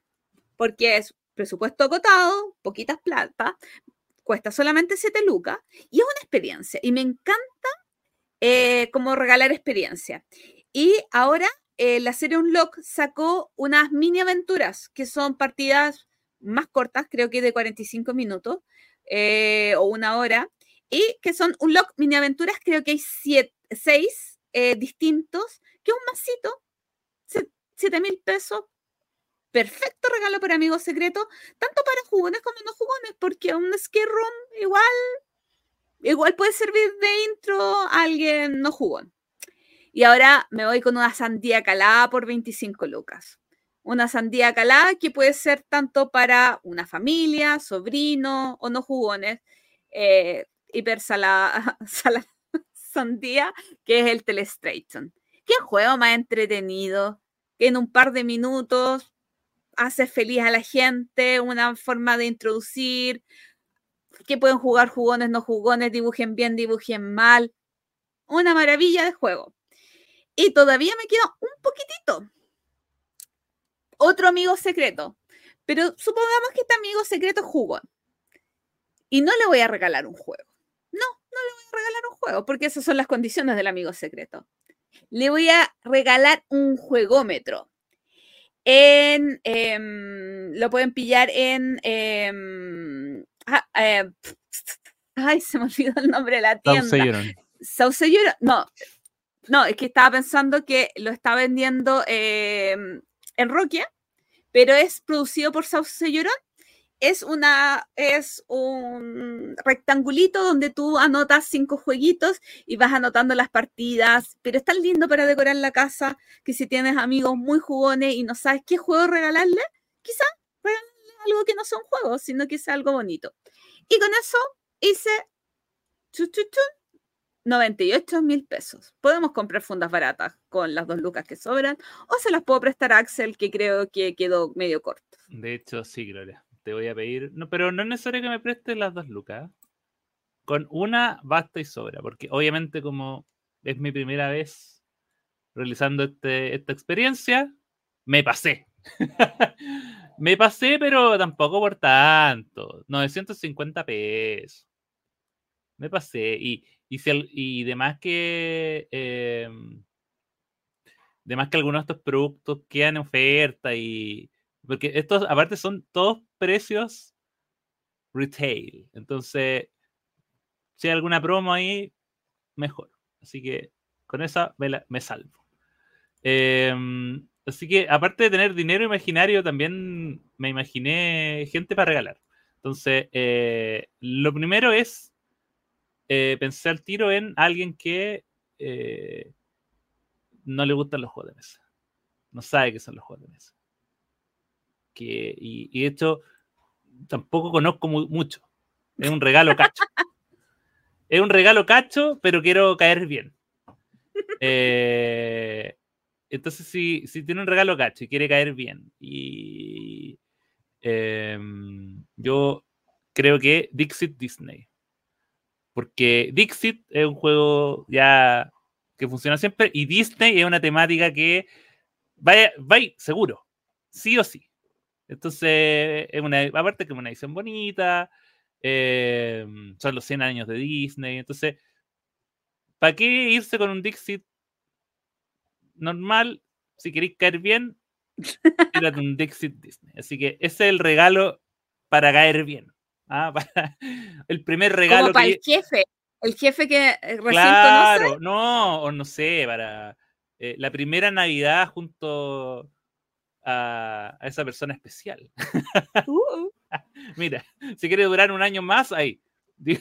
Porque es presupuesto acotado, poquitas plata, cuesta solamente 7 lucas y es una experiencia. Y me encanta eh, como regalar experiencia. Y ahora eh, la serie Unlock sacó unas mini aventuras que son partidas más cortas, creo que de 45 minutos eh, o una hora, y que son Unlock mini aventuras, creo que hay siete, seis distintos, que un masito, 7 mil pesos, perfecto regalo para amigos secretos, tanto para jugones como no jugones, porque un skate room igual, igual puede servir de intro a alguien no jugón. Y ahora me voy con una sandía calada por 25 lucas. Una sandía calada que puede ser tanto para una familia, sobrino o no jugones. Eh, hiper salada, sandía, que es el Telestration. ¿Qué juego más entretenido? Que en un par de minutos hace feliz a la gente, una forma de introducir, que pueden jugar jugones, no jugones, dibujen bien, dibujen mal. Una maravilla de juego. Y todavía me queda un poquitito. Otro amigo secreto. Pero supongamos que este amigo secreto es jugón. Y no le voy a regalar un juego. No, no le voy a regalar un juego, porque esas son las condiciones del amigo secreto. Le voy a regalar un juegómetro en, em, lo pueden pillar en, em, ah, eh, ay, se me olvidó el nombre de la tienda. Sauce No, no, es que estaba pensando que lo está vendiendo em, en Roquia, pero es producido por Sauce Llorón es una es un rectangulito donde tú anotas cinco jueguitos y vas anotando las partidas, pero es tan lindo para decorar la casa que si tienes amigos muy jugones y no sabes qué juego regalarle, quizá regalarle algo que no sea un juego, sino que sea algo bonito. Y con eso hice 98 mil pesos. Podemos comprar fundas baratas con las dos lucas que sobran o se las puedo prestar a Axel que creo que quedó medio corto. De hecho, sí, Gloria te voy a pedir, no, pero no es necesario que me prestes las dos lucas. Con una basta y sobra, porque obviamente como es mi primera vez realizando este, esta experiencia, me pasé. me pasé, pero tampoco por tanto. 950 pesos. Me pasé. Y, y, y demás que... Eh, que algunos de estos productos quedan en oferta y, porque estos, aparte, son todos precios retail. Entonces, si hay alguna promo ahí, mejor. Así que con esa me, salvo. Em, así que, aparte de tener dinero imaginario, también me imaginé gente para regalar. Entonces, eh, lo primero es eh, pensar tiro en alguien que eh, no le gustan los juegos de mesa. No sabe qué son los juegos de mesa que, y, de hecho tampoco conozco mucho. Es un regalo cacho. es un regalo cacho, pero quiero caer bien. Eh, entonces, si, si, tiene un regalo cacho y quiere caer bien, y em, yo creo que Dixit Disney. Porque Dixit es un juego ya que funciona siempre y Disney es una temática que vaya, vaya seguro, sí o sí. Entonces, es una, aparte que es una edición bonita, eh, son los 100 años de Disney, entonces, ¿para qué irse con un Dixit normal? Si queréis caer bien, tírate un Dixit Disney. Así que ese es el regalo para caer bien. ¿Ah? el primer regalo. Como para el jefe, el jefe que eh, recién claro, no, o no sé, para eh, la primera Navidad junto a, esa persona especial. Uh. Mira, si quiere durar un año más, ahí.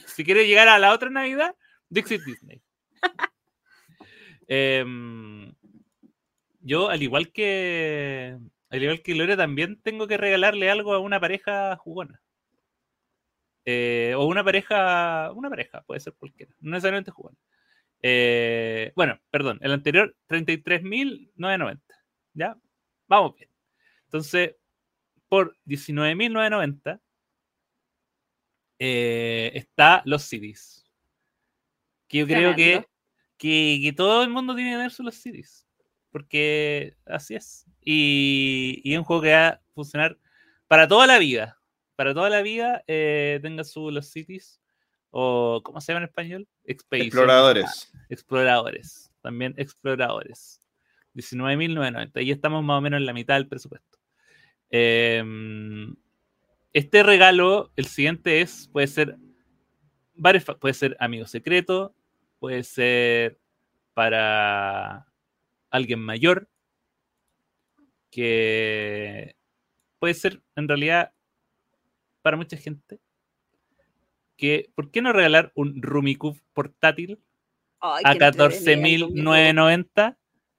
Si quiere llegar a la otra Navidad, Dixit Disney. Em, yo, al igual que al igual que Gloria, también tengo que regalarle algo a una pareja jugona. Eh, o una pareja, una pareja, puede ser cualquiera, no necesariamente jugona. Eh, bueno, perdón, el anterior 33.990. ¿Ya? Vamos bien. Entonces, por 19.990 eh, está los CDs. Que yo creo que, que, todo el mundo tiene que ver los CDs. Porque así es. Y, y, es un juego que va a funcionar para toda la vida. Para toda la vida eh, tenga su los cities. O, ¿cómo se llama en español? Exploradores. exploradores. También exploradores. 19.990. Y estamos más o menos en la mitad del presupuesto. Em, este regalo, el siguiente es, puede ser varios, puede ser amigo secreto, puede ser para alguien mayor, que puede ser en realidad para mucha gente. Que, ¿por qué no regalar un Rumicube portátil a 14.990?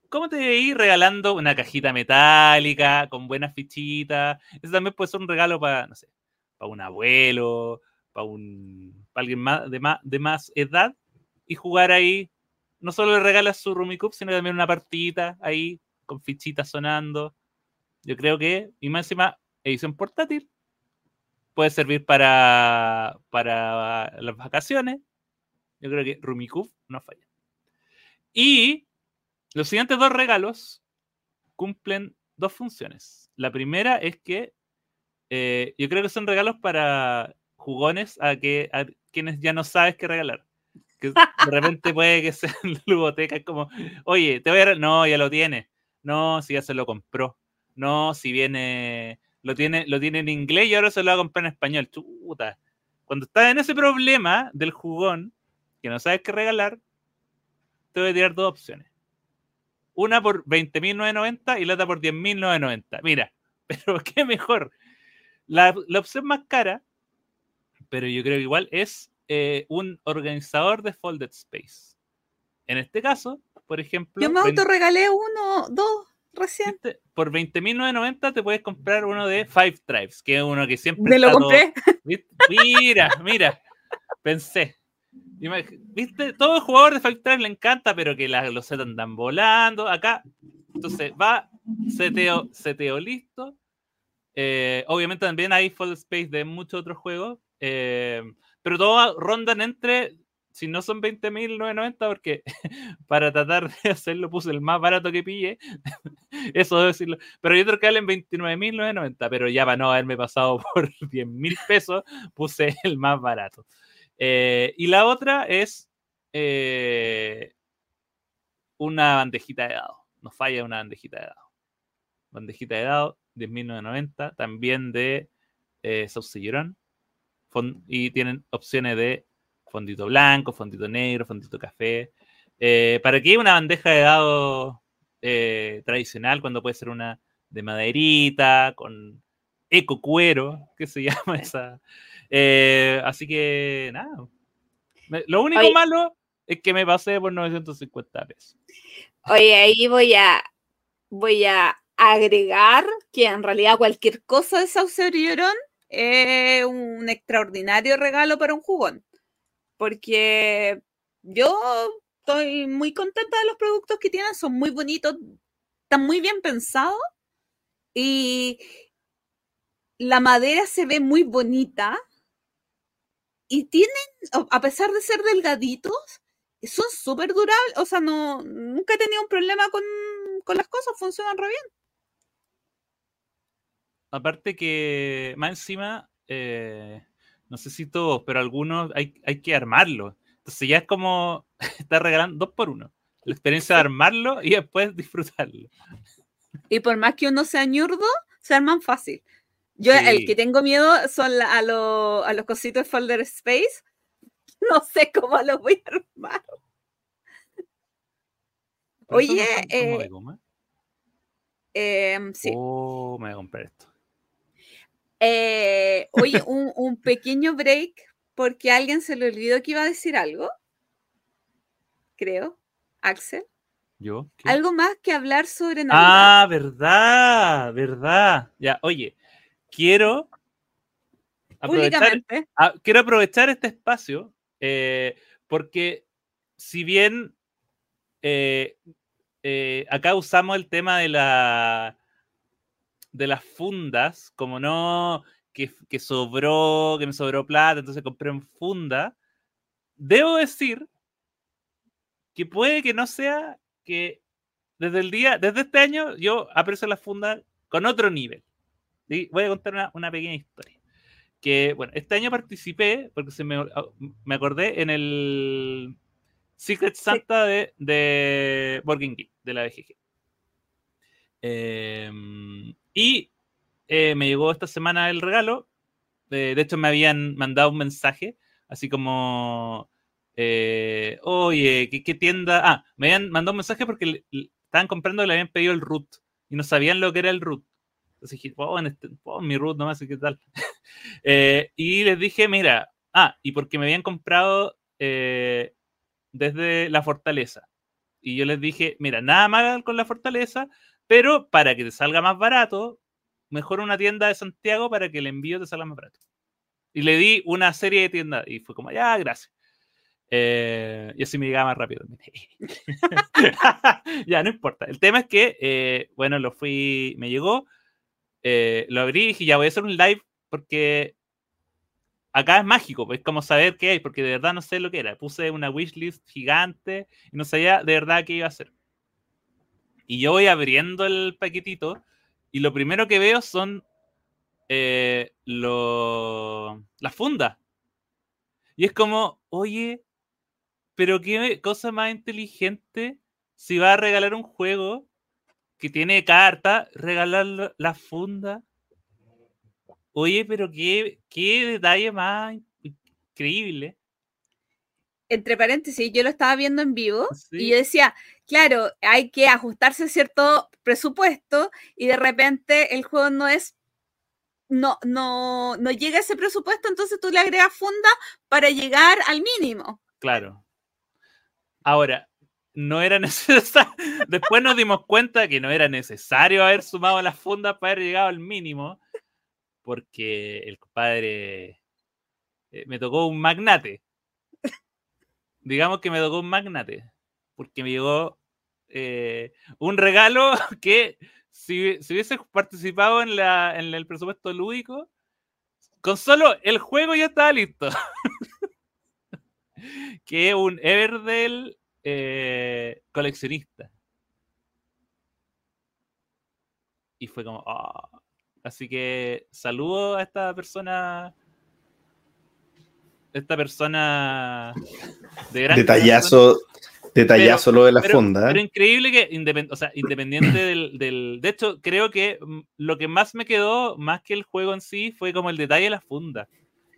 ¿Cómo te veis regalando una cajita metálica con buenas fichitas? Eso también puede ser un regalo para, no sé, para un abuelo, para un alguien más de, más de más edad y jugar ahí. No solo le regalas su Rumicube, sino también una partidita ahí con fichitas sonando. Yo creo que, y más encima, edición portátil, puede servir para, para las vacaciones. Yo creo que Rumicube no falla. Y los siguientes dos regalos cumplen dos funciones. La primera es que eh, yo creo que son regalos para jugones a, que, a quienes ya no sabes qué regalar. De repente puede que sea en la es como, oye, te voy a... No, ya lo tiene. No, si ya se lo compró. No, si viene... Lo tiene, lo tiene en inglés y ahora se lo va a comprar en español. Chuta. Cuando estás en ese problema del jugón, que no sabes qué regalar, te voy a tirar dos opciones una por 20.990 y la otra por 10.990. Mira, pero qué mejor. La, opción más cara, pero yo creo que igual es eh, un organizador de Folded Space. En este caso, por ejemplo. Yo me autorregalé uno, dos recién. Por 20.990 te puedes comprar uno de Five Tribes, que es uno que siempre. Me lo compré. Mira, mira. Pensé. ¿Viste? Todo jugador de Five le encanta, pero que los los andan volando. Acá, entonces va, seteo, seteo listo. Eh, obviamente también hay full space de muchos otros juegos. Eh, pero todos rondan entre, si no son 20.990, porque para tratar de hacerlo puse el más barato que pille. Eso debo decirlo. Pero hay otro que valen 29.990, pero ya para no haberme pasado por 10.000 pesos, puse el más barato. Eh, y la otra es eh, una bandejita de dado. Nos falla una bandejita de dado. Bandejita de dado, 10.990, también de eh, Y tienen opciones de fondito blanco, fondito negro, fondito café. Eh, ¿Para qué una bandeja de dado tradicional cuando puede ser una de maderita, con eco cuero, que se llama esa, eh, así que nada. Lo único malo es que me pasé por 950 pesos. Oye, ahí voy a voy a agregar que en realidad cualquier cosa de Sauce es un extraordinario regalo para un jugón. Porque yo estoy muy contenta de los productos que tienen, son muy bonitos, están muy bien pensados y la madera se ve muy bonita y tienen, a pesar de ser delgaditos, son súper durables. O sea, no, nunca he tenido un problema con, las cosas, funcionan re bien. Aparte que más encima, eh, no sé si todos, pero algunos hay, hay que armarlo. Entonces ya es como estar regalando dos por uno. La experiencia de armarlo y después disfrutarlo. Y por más que uno sea ñurdo, se arman fácil. Yo el que tengo miedo son a, a los cositos de Folder Space. No sé cómo los voy a armar. Oye, eh, Em, sí. Oh, me voy a comprar esto. Eh, oye, un, un pequeño break porque a alguien se le olvidó que iba a decir algo. Creo. Axel. ¿Yo? ¿Qué? Algo más que hablar sobre Navidad. Ah, verdad, verdad. Ya, oye, quiero aprovechar, ah, quiero aprovechar este espacio eh, porque si bien eh, eh, acá usamos el tema de la de las fundas, como no que, que sobró, que me sobró plata, entonces compré en funda, debo decir que puede que no sea que desde el día, desde este año, yo aprecio la funda con otro nivel. Voy a contar una, una pequeña historia. Que, bueno, este año participé, porque se me, me acordé, en el Secret Santa de, de Board Game Geek, de la BGG. Eh, y eh, me llegó esta semana el regalo. De hecho, me habían mandado un mensaje, así como, eh, oye, ¿qué, ¿qué, tienda? Ah, me habían mandado un mensaje porque le, estaban comprando y le habían pedido el root y no sabían lo que era el root. Entonces dije, oh, en este, oh, mi root nomás, ¿qué tal? Eh, y les dije, mira, ah, y porque me habían comprado eh, desde la fortaleza. Y yo les dije, mira, nada mal con la fortaleza, pero para que te salga más barato, mejor una tienda de Santiago para que el envío te salga más barato. Y le di una serie de tiendas y fue como, ya, gracias. Eh, y así me llegaba más rápido. ya, no importa. El tema es que, eh, bueno, lo fui, me llegó, eh, lo abrí y dije, ya voy a hacer un live porque acá es mágico, es como saber qué hay, porque de verdad no sé lo que era. Puse una wishlist gigante y no sabía de verdad qué iba a hacer. Y yo voy abriendo el paquetito y lo primero que veo son eh, las fundas. Y es como, oye, pero qué cosa más inteligente si va a regalar un juego que tiene carta, regalar la funda. Oye, pero qué, qué detalle más increíble. Entre paréntesis, yo lo estaba viendo en vivo sí. y yo decía, claro, hay que ajustarse a cierto presupuesto y de repente el juego no es no, no, no llega a ese presupuesto, entonces tú le agregas funda para llegar al mínimo. Claro. Ahora, no era necesario. Después nos dimos cuenta que no era necesario haber sumado las fundas para haber llegado al mínimo, porque el compadre eh, me tocó un magnate. Digamos que me tocó un magnate, porque me llegó eh, un regalo que si, si hubiese participado en, la, en el presupuesto lúdico, con solo el juego ya estaba listo. que es un Everdell eh, coleccionista. Y fue como, oh. así que saludo a esta persona. Esta persona de gran detallazo, detallazo pero, lo de la pero, funda. Pero increíble que, independ, o sea, independiente del, del, De hecho, creo que lo que más me quedó, más que el juego en sí, fue como el detalle de la funda.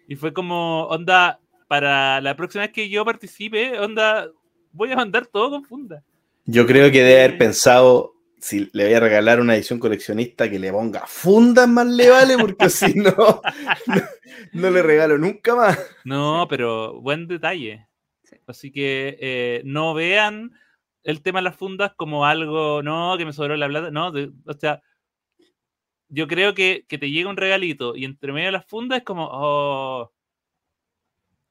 Y fue como, onda, para la próxima vez que yo participe, onda, voy a mandar todo con funda. Yo creo que debe haber pensado, si le voy a regalar una edición coleccionista, que le ponga fundas más le vale, porque si no, no, no, le regalo nunca más. No, pero buen detalle. Sí. Así que eh, no vean el tema de las fundas como algo, no, que me sobró la plata, no, de, o sea, yo creo que, que te llega un regalito y entre medio de las fundas es como, oh,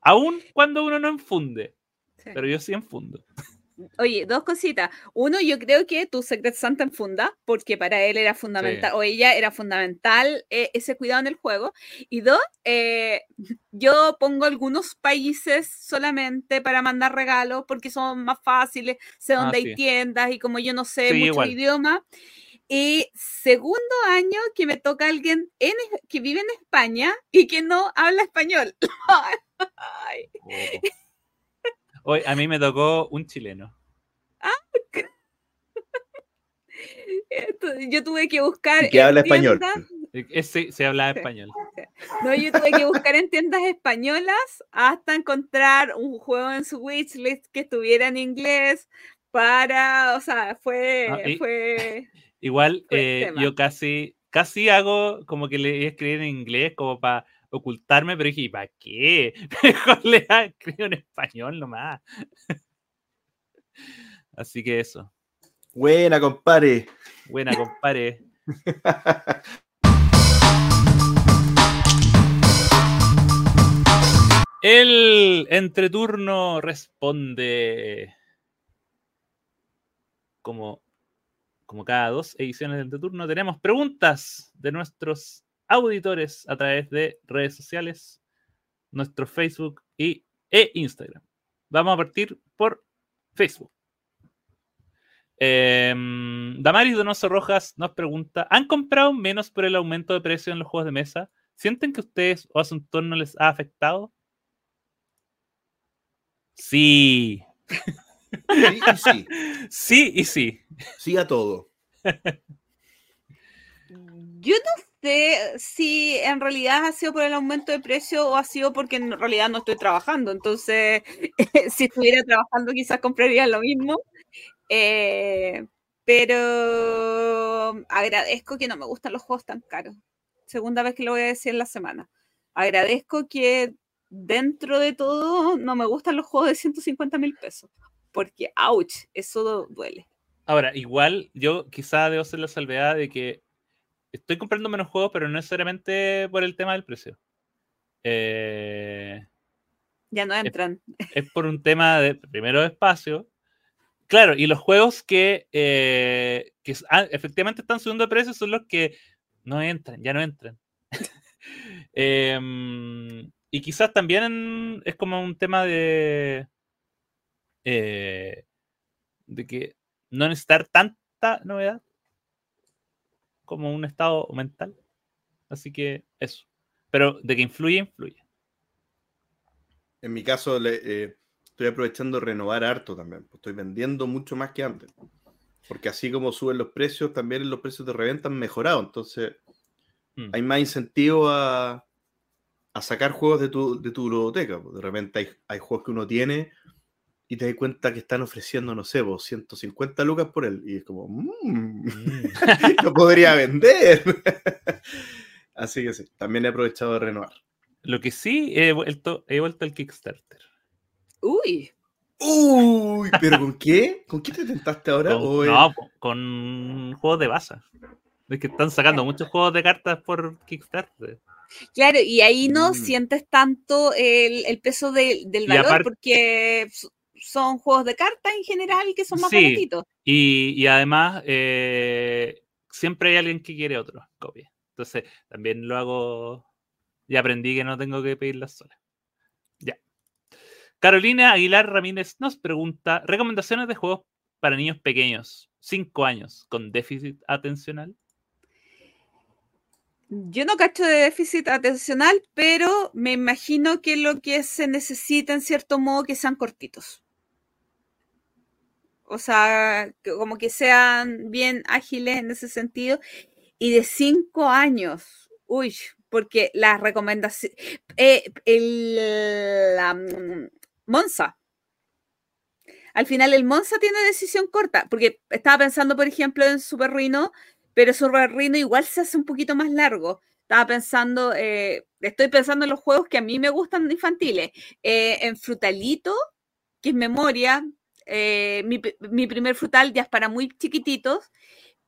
aún cuando uno no enfunde, sí. pero yo sí enfundo. Oye, dos cositas. Uno, yo creo que tu Secret Santa enfunda, porque para él era fundamental, sí. o ella era fundamental eh, ese cuidado en el juego. Y dos, eh, yo pongo algunos países solamente para mandar regalos, porque son más fáciles, sé dónde ah, hay sí. tiendas, y como yo no sé sí, mucho idioma. Y segundo año que me toca alguien en, que vive en España y que no habla español. Ay. Oh. Hoy a mí me tocó un chileno. Ah, yo tuve que buscar. Que habla español. Sí, se habla español. No, yo tuve que buscar en tiendas españolas hasta encontrar un juego en su wishlist que estuviera en inglés para, o sea, fue, ah, y, fue... Igual eh, yo casi, casi hago como que le escribir en inglés como para ocultarme, pero dije, ¿para qué? Mejor le escribo en español nomás. Así que eso. Buena, compare. Buena, compare. El entreturno responde como, como cada dos ediciones de entreturno. Tenemos preguntas de nuestros auditores a través de redes sociales, nuestro Facebook y, e Instagram. Vamos a partir por Facebook. Em, Damaris Donoso Rojas nos pregunta: ¿Han comprado menos por el aumento de precio en los juegos de mesa? ¿Sienten que ustedes o a su entorno les ha afectado? Sí. Sí y sí. Sí y sí. Sí a todo. Yo no si en realidad ha sido por el aumento de precio o ha sido porque en realidad no estoy trabajando. Entonces, si estuviera trabajando quizás compraría lo mismo. Eh, pero agradezco que no me gustan los juegos tan caros. Segunda vez que lo voy a decir en la semana. Agradezco que dentro de todo no me gustan los juegos de 150 mil pesos. Porque, ouch, eso duele. Ahora, igual yo quizá debo hacer la salvedad de que estoy comprando menos juegos, pero no necesariamente por el tema del precio. Eh, ya no entran. Es, por un tema de, primero, espacio Claro, y los juegos que, eh, efectivamente están subiendo de precio son los que no entran, ya no entran. Em, y quizás también es como un tema de, eh, de que no necesitar tanta novedad como un estado mental. Así que eso. Pero de que influye, influye. En mi caso, le, eh, estoy aprovechando renovar harto también. Pues, estoy vendiendo mucho más que antes. Porque así como suben los precios, también los precios de reventa han mejorado. Entonces, mm. hay más incentivo a, sacar juegos de tu, de tu biblioteca. Pues, de repente hay, juegos que uno tiene y te das cuenta que están ofreciendo, no sé, 150 pues, lucas por él. Y es como, mmm, lo podría vender. Así que sí, también he aprovechado de renovar. Lo que sí, he vuelto, he vuelto al Kickstarter. Uy. Uy, pero ¿con qué? ¿Con qué te tentaste ahora? no, con juegos de baza. Es que están sacando muchos juegos de cartas por Kickstarter. Claro, y ahí no mm. sientes tanto el, peso del valor porque son juegos de cartas en general que son más sí, Y, y además, eh, siempre hay alguien que quiere otro copia. Entonces, también lo hago y aprendí que no tengo que pedirlas solas. Carolina Aguilar Ramírez nos pregunta: ¿recomendaciones de juegos para niños pequeños, 5 años, con déficit atencional? Yo no cacho de déficit atencional, pero me imagino que lo que se necesita en cierto modo que sean cortitos. O sea, como que sean bien ágiles en ese sentido. Y de 5 años, uy, porque eh, la, Monza. Al final el Monza tiene decisión corta, porque estaba pensando, por ejemplo, en Super Rino, pero Super Rino igual se hace un poquito más largo. Estaba pensando, eh, estoy pensando en los juegos que a mí me gustan infantiles. Eh, en Frutalito, que es memoria, eh, mi, primer frutal ya es para muy chiquititos,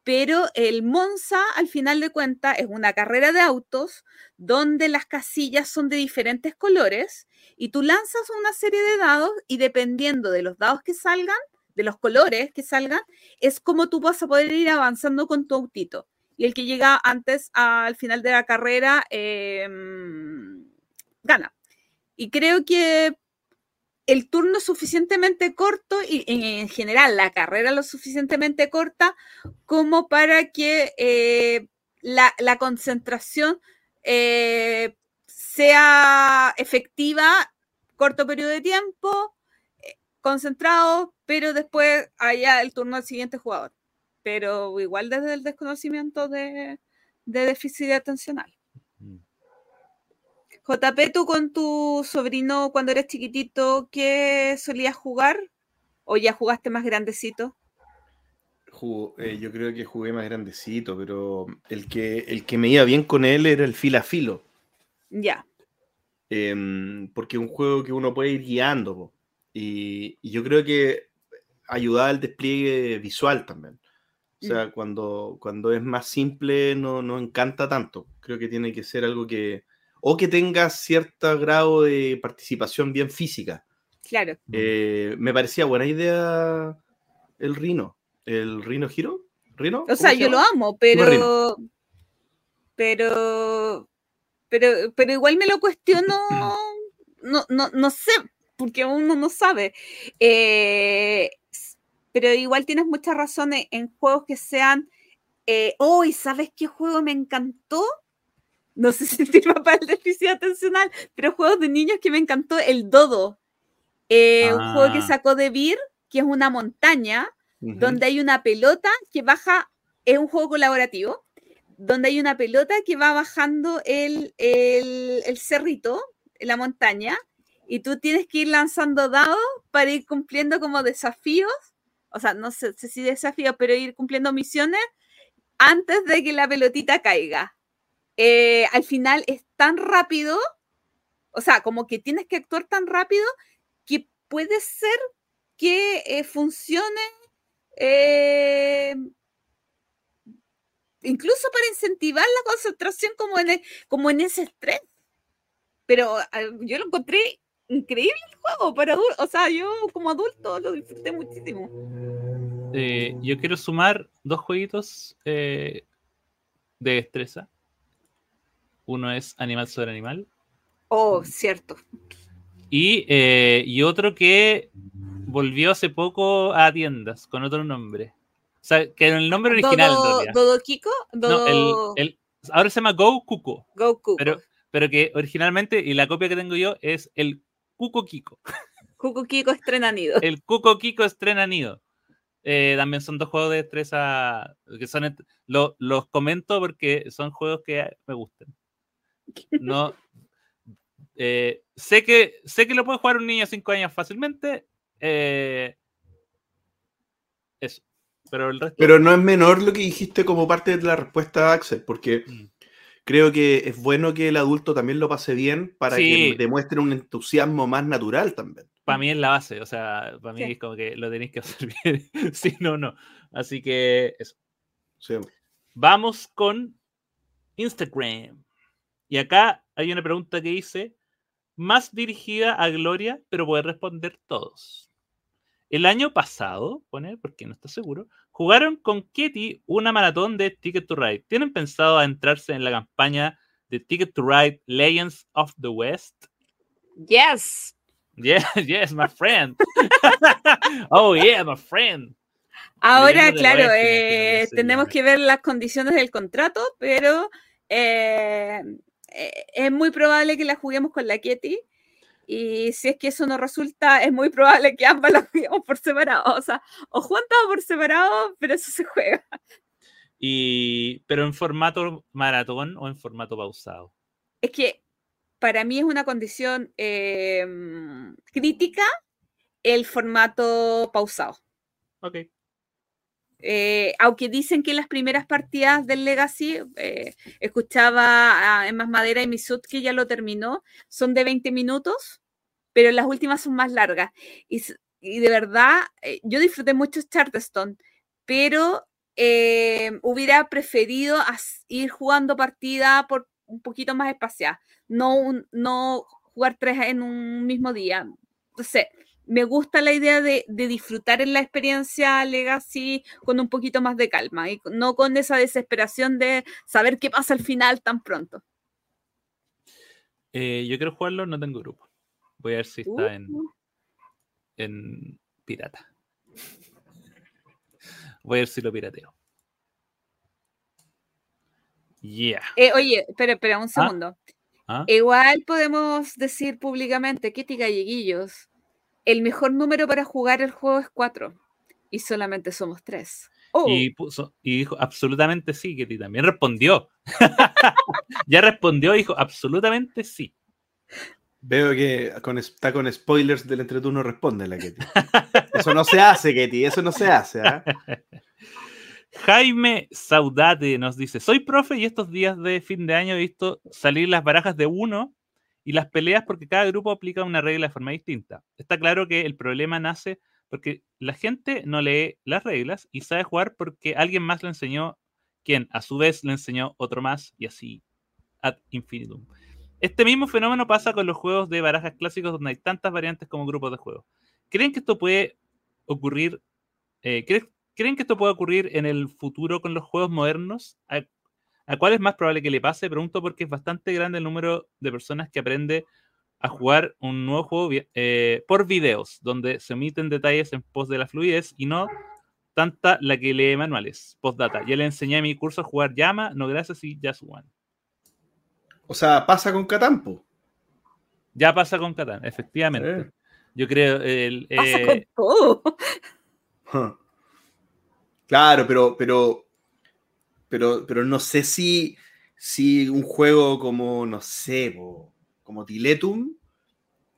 pero el Monza, al final de cuentas, es una carrera de autos donde las casillas son de diferentes colores y tú lanzas una serie de dados y dependiendo de los dados que salgan, de los colores que salgan, es como tú vas a poder ir avanzando con tu autito. Y el que llega antes al final de la carrera em, gana. Y creo que el turno suficientemente corto y en, general la carrera lo suficientemente corta como para que eh, la, concentración eh, sea efectiva, corto periodo de tiempo, eh, concentrado, pero después haya el turno del siguiente jugador. Pero igual desde el desconocimiento de, de déficit atencional. JP, tú con tu sobrino cuando eres chiquitito, ¿qué solías jugar? ¿O ya jugaste más grandecito? eh, yo creo que jugué más grandecito, pero el que, el que me iba bien con él era el fila filo. Ya. Em, porque es un juego que uno puede ir guiando. Y, yo creo que ayuda al despliegue visual también. O sea, mm. cuando, cuando es más simple no, no encanta tanto. Creo que tiene que ser algo que... O que tenga cierto grado de participación bien física. Claro. Eh, me parecía buena idea el Rino. ¿El Rino Hiro? ¿Rino? O sea, yo lo amo, pero. Pero. Pero, pero igual me lo cuestiono. No, no, no sé, porque uno no sabe. Eh, pero igual tienes muchas razones en juegos que sean. Eh, oh, sabes qué juego me encantó? No sé si el papá el déficit atencional, pero juegos de niños que me encantó, el Dodo. Eh, un juego que ah. sacó de Beer, que es una montaña, donde hay una pelota que baja, es un juego colaborativo, donde hay una pelota que va bajando el, el, el cerrito, la montaña, y tú tienes que ir lanzando dados para ir cumpliendo como desafíos, o sea, no sé, si desafíos, pero ir cumpliendo misiones antes de que la pelotita caiga. Eh, al final es tan rápido, o sea, como que tienes que actuar tan rápido que puede ser que eh, funcione eh, incluso para incentivar la concentración como en, como en ese estrés. Pero ah, yo lo encontré increíble el juego para. O sea, yo como adulto lo disfruté muchísimo. Yo quiero sumar dos jueguitos de destreza. Uno es Animal sobre Animal. Oh, cierto. Y, y otro que volvió hace poco a tiendas con otro nombre. O sea, que el nombre original. ¿Dodo, Kiko? No, el, ahora se llama Go Cuco. Go Cuco. Pero, pero que originalmente, y la copia que tengo yo, es el Cuco Kiko. Cuco Kiko estrena nido. El Cuco Kiko estrena nido. Eh, también son dos juegos de destreza que son los comento porque son juegos que me gustan. No eh, sé que sé que lo puede jugar un niño de 5 años fácilmente eh, eso. Pero, el resto... Pero no es menor lo que dijiste como parte de la respuesta Axel, porque mm. creo que es bueno que el adulto también lo pase bien para que demuestre un entusiasmo más natural también. Para mí es la base, o sea, para mí es como que lo tenéis que hacer bien, si no, no. Así que eso. Vamos con Instagram. Y acá hay una pregunta que dice, más dirigida a Gloria, pero puede responder todos. El año pasado, pone, porque no está seguro, jugaron con Ketty una maratón de Ticket to Ride. ¿Tienen pensado entrarse en la campaña de Ticket to Ride Legends of the West? Yes. Yes, yes, my friend. oh, yeah, my friend. Ahora, claro, eh, tenemos que ver las condiciones del contrato, pero eh, eh, es muy probable que la juguemos con la Ketty. Y si es que eso no resulta, es muy probable que ambas las juguemos por separado. O sea, o juntas o por separado, pero eso se juega. Y, pero en formato maratón o en formato pausado. Es que para mí es una condición em, crítica el formato pausado. Ok. Eh, aunque dicen que las primeras partidas del Legacy, eh, escuchaba a Más Madera y Misut que ya lo terminó, son de 20 minutos, pero las últimas son más largas. Y, de verdad, eh, yo disfruté mucho Charterstone, pero hubiera preferido ir jugando partida por un poquito más espaciada, no, no jugar tres en un mismo día. Entonces, me gusta la idea de, disfrutar en la experiencia Legacy con un poquito más de calma y no con esa desesperación de saber qué pasa al final tan pronto. Eh, yo quiero jugarlo, no tengo grupo. Voy a ver si está en, uh. en pirata. Voy a ver si lo pirateo. Yeah. Eh, oye, espera, espera un ah. segundo. ¿Ah? Igual podemos decir públicamente, Kitty Galleguillos, el mejor número para jugar el juego es 4 y solamente somos 3. Y, dijo, absolutamente sí, Ketty también respondió. ya respondió, dijo, absolutamente sí. Veo que está con spoilers del entreturno responde la Ketty. Eso no se hace, Ketty, eso no se hace. ¿ah? Jaime Saudate nos dice: Soy profe y estos días de fin de año he visto salir las barajas de uno y las peleas porque cada grupo aplica una regla de forma distinta. Está claro que el problema nace porque la gente no lee las reglas y sabe jugar porque alguien más le enseñó, quien a su vez le enseñó otro más y así ad infinitum. Este mismo fenómeno pasa con los juegos de barajas clásicos donde hay tantas variantes como grupos de juegos. ¿Creen que esto puede ocurrir? Eh, ¿Creen que esto puede ocurrir en el futuro con los juegos modernos? ¿A, cuál es más probable que le pase? Pregunto porque es bastante grande el número de personas que aprende a jugar un nuevo juego eh, por videos, donde se omiten detalles en pos de la fluidez y no tanta la que lee manuales. Postdata. Ya le enseñé a mi curso a jugar Llama, no gracias y ya suban. O sea, pasa con Catampo. Ya pasa con Catán, efectivamente. Yo creo. El, pasa con eh, todo. Claro, pero, pero, pero, pero no sé si, si un juego como, no sé, como Tiletum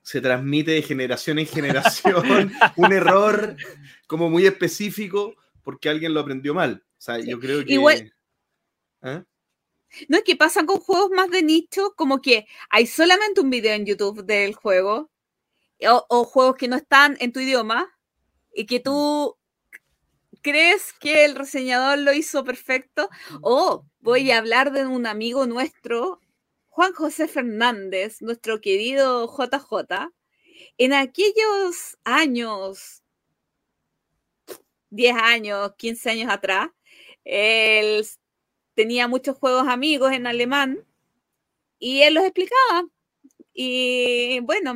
se transmite de generación en generación un error como muy específico porque alguien lo aprendió mal. O sea, yo creo que... Igual... ¿eh? No es que pasan con juegos más de nicho, como que hay solamente un video en YouTube del juego, o, o, juegos que no están en tu idioma, y que tú crees que el reseñador lo hizo perfecto. O voy a hablar de un amigo nuestro, Juan José Fernández, nuestro querido JJ. En aquellos años, 10 años, 15 años atrás, él tenía muchos juegos amigos en alemán y él los explicaba. Y bueno,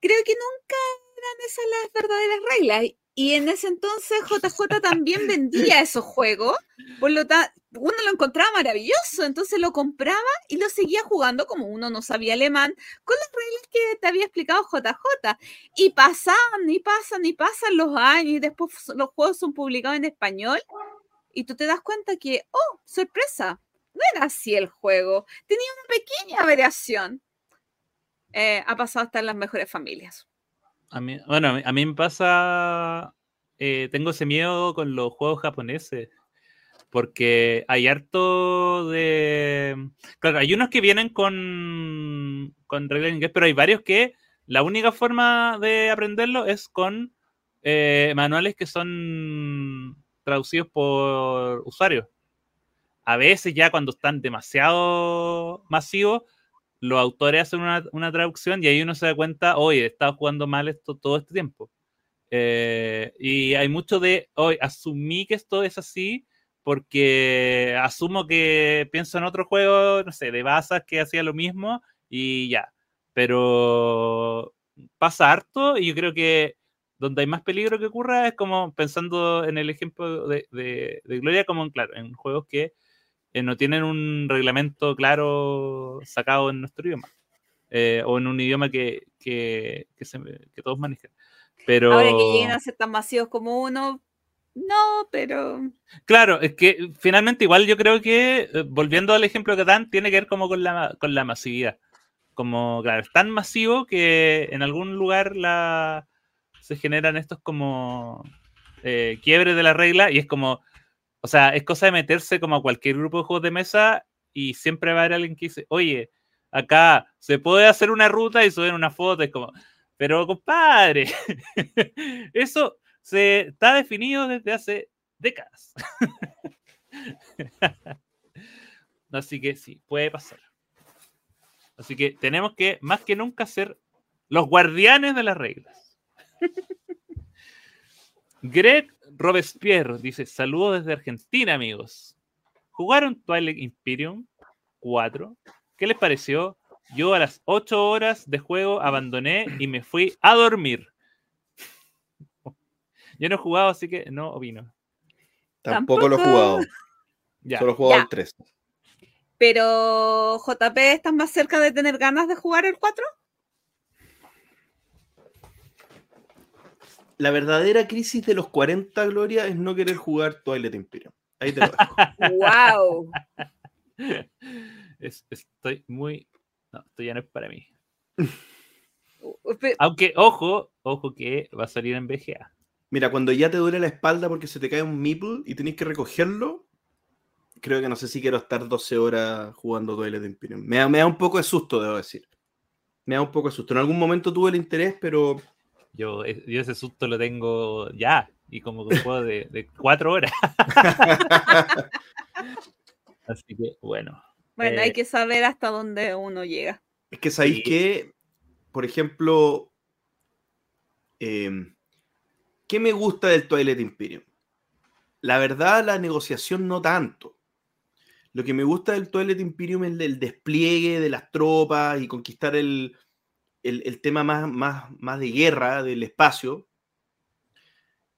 creo que nunca eran esas las verdaderas reglas. Y en ese entonces JJ también vendía esos juegos, por lo tanto, uno lo encontraba maravilloso, entonces lo compraba y lo seguía jugando como uno no sabía alemán, con las reglas que te había explicado JJ. Y pasan, y pasan, y pasan los años, y después los juegos son publicados en español, y tú te das cuenta que, oh, sorpresa, no era así el juego, tenía una pequeña variación. Eh, ha pasado hasta en las mejores familias. Bueno, a mí me pasa, eh, tengo ese miedo con los juegos japoneses, porque hay harto de... Claro, hay unos que vienen con, con reglas en inglés, pero hay varios que la única forma de aprenderlo es con eh, manuales que son traducidos por usuarios. A veces ya cuando están demasiado masivos, los autores hacen una, traducción y ahí uno se da cuenta, oye, he estado jugando mal esto todo este tiempo. Eh, y hay mucho de, hoy asumí que esto es así porque asumo que pienso en otro juego, no sé, de basas que hacía lo mismo y ya. Pero pasa harto y yo creo que donde hay más peligro que ocurra es como pensando en el ejemplo de, de, de Gloria, como claro, en juegos que eh, no tienen un reglamento claro sacado en nuestro idioma. Eh, o en un idioma que, que, que, todos manejan. Pero... Ahora que lleguen a ser tan masivos como uno, no, pero... Claro, es que finalmente igual yo creo que, eh, volviendo al ejemplo que dan, tiene que ver como con la, con la masividad. Como, claro, es tan masivo que en algún lugar la, se generan estos como quiebres de la regla y es como, o sea, es cosa de meterse como a cualquier grupo de juegos de mesa y siempre va a haber alguien que dice, oye, acá se puede hacer una ruta y suben una foto, es como, pero compadre, eso se está definido desde hace décadas. Así que sí, puede pasar. Así que tenemos que, más que nunca, ser los guardianes de las reglas. Greg Robespierre dice: Saludos desde Argentina, amigos. ¿Jugaron Twilight Imperium 4? ¿Qué les pareció? Yo a las 8 horas de juego abandoné y me fui a dormir. Yo no he jugado, así que no opino. Tampoco, lo he jugado. Solo he jugado el 3. Pero, JP, ¿estás más cerca de tener ganas de jugar el 4? La verdadera crisis de los 40, Gloria, es no querer jugar Twilight Imperium. Ahí te lo dejo. ¡Wow! estoy muy. No, esto ya no es para mí. Aunque, ojo, ojo que va a salir en VGA. Mira, cuando ya te duele la espalda porque se te cae un meeple y tenés que recogerlo, creo que no sé si quiero estar 12 horas jugando Twilight Imperium. Me da, me da un poco de susto, debo decir. Me da un poco de susto. En algún momento tuve el interés, pero. Yo, eh, yo ese susto lo tengo ya, y como que un juego de, de cuatro horas. Así que, bueno. Bueno, hay Eh, que saber hasta dónde uno llega. Es que sabéis Sí. que, por ejemplo, em, ¿qué me gusta del Twilight Imperium? La verdad, la negociación no tanto. Lo que me gusta del Twilight Imperium es el despliegue de las tropas y conquistar el, el- tema más, más, más de guerra del espacio.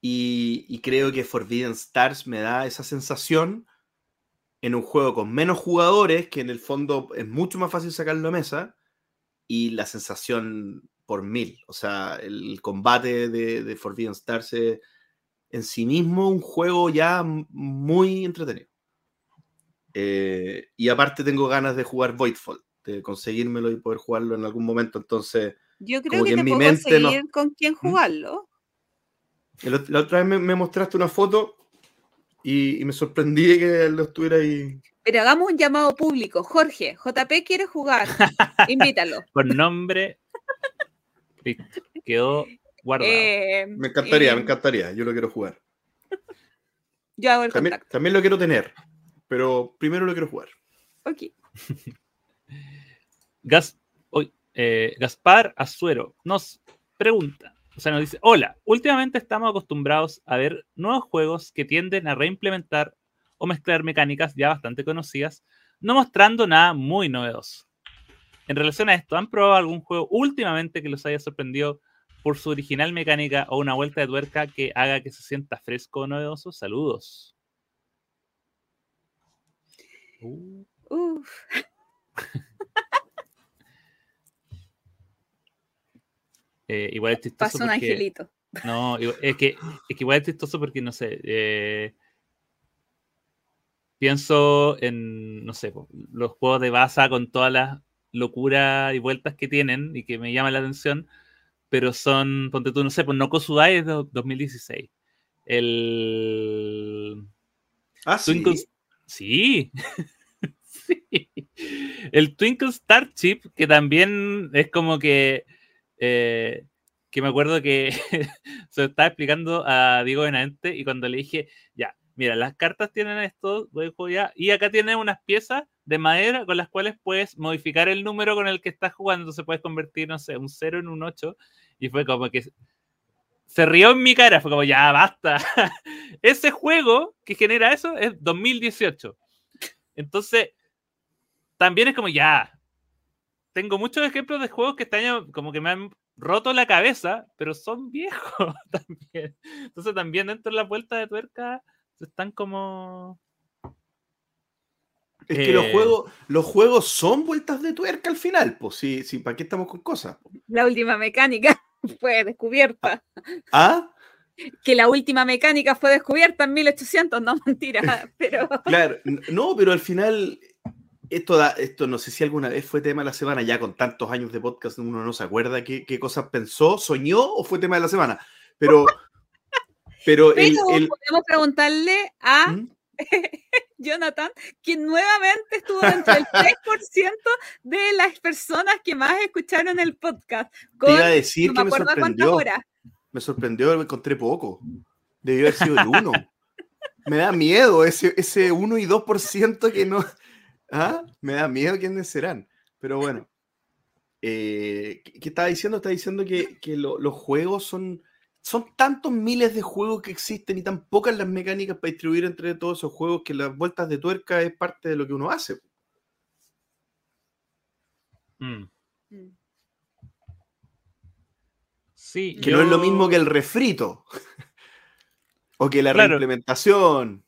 Y, creo que Forbidden Stars me da esa sensación en un juego con menos jugadores, que en el fondo es mucho más fácil sacarlo a mesa, y la sensación por mil. O sea, el combate de, de Forbidden Stars es en sí mismo un juego ya muy entretenido. Eh, y aparte tengo ganas de jugar Voidfall, de conseguírmelo y poder jugarlo en algún momento. Entonces, Yo creo Como que, que te en mi puedo mente no- conseguir con quién jugarlo. el ot- la otra vez me, me mostraste una foto y, y me sorprendí que lo estuviera ahí. Pero hagamos un llamado público. Jorge, JP quiere jugar. Invítalo. Con nombre. Quedó guardado. Eh, Me encantaría, eh, me encantaría. Yo lo quiero jugar. Yo hago el También, contacto. también lo quiero tener, pero primero lo quiero jugar. Ok. Gas, eh, Gaspar Azuero nos pregunta, o sea, nos dice, hola, últimamente estamos acostumbrados a ver nuevos juegos que tienden a reimplementar o mezclar mecánicas ya bastante conocidas, no mostrando nada muy novedoso. En relación a esto, ¿han probado algún juego últimamente que los haya sorprendido por su original mecánica o una vuelta de tuerca que haga que se sienta fresco o novedoso? Saludos. Uf. eh, igual es chistoso Pasó un porque- angelito. No, es que, es que igual es chistoso porque, no sé, eh, pienso en, no sé, los juegos de Baza con todas las locuras y vueltas que tienen y que me llaman la atención, pero son, ponte tú, no sé, pues no Sudai es de 2016. El Ah, sí. Sí. Sí. El Twinkle Star Chip, que también es como que. eh, que me acuerdo que se lo estaba explicando a Diego Benavente y cuando le dije, ya, mira, las cartas tienen esto, voy a ya, y acá tienes unas piezas de madera con las cuales puedes modificar el número con el que estás jugando, entonces puedes convertir, no sé, un 0 en un 8, y fue como que se rió en mi cara, fue como, ya, basta. Ese juego que genera eso es 2018. Entonces, también es como, ya, tengo muchos ejemplos de juegos que este año como que me han roto la cabeza, pero son viejos también. Entonces también dentro de la vuelta de tuerca se están como... Es que los Eh. juegos, los juegos son vueltas de tuerca al final, pues sí, sí, ¿para qué estamos con cosas? La última mecánica fue descubierta. ¿Ah? Que la última mecánica fue descubierta en 1800, no mentira, pero Claro, no, pero al final, esto, da, esto no sé si alguna vez fue tema de la semana, ya con tantos años de podcast uno no se acuerda qué, qué cosas pensó, soñó o fue tema de la semana. Pero, pero el, el- podemos preguntarle a ¿Mm? Jonathan, que nuevamente estuvo dentro del 3% de las personas que más escucharon el podcast. te Con, iba a decir no que me me sorprendió. Me sorprendió, me encontré poco. Debió haber sido el 1. Me da miedo ese, ese 1 y 2% que no. ¿Ah? Me da miedo quiénes serán. Pero bueno. Eh, ¿qué, estaba diciendo? Estaba diciendo que, que lo- los juegos son. Son tantos miles de juegos que existen y tan pocas las mecánicas para distribuir entre todos esos juegos que las vueltas de tuerca es parte de lo que uno hace. mm, Mm. Sí, Que no es lo mismo que el refrito. o que la Claro. reimplementación.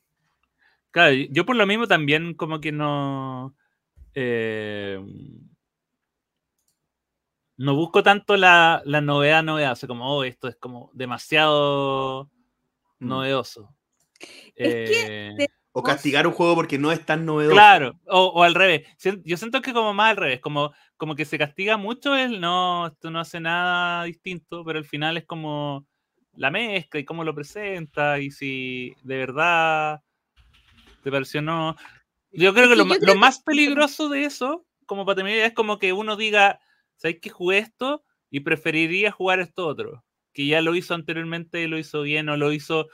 Claro, yo por lo mismo también como que no... eh, no busco tanto la, la novedad, novedad. O sea, como, oh, esto es como demasiado Mm. novedoso. Es que Eh, O castigar un juego porque no es tan novedoso. Claro, o, o al revés. Yo siento que como más al revés, como, como que se castiga mucho el no, esto no hace nada distinto, pero al final es como, la mezcla y cómo lo presenta y si de verdad te pareció no. Yo creo que, lo, más peligroso de eso, como para terminar, es como que uno diga, ¿sabes que jugué esto? Y preferiría jugar esto otro. Que ya lo hizo anteriormente y lo hizo bien o lo hizo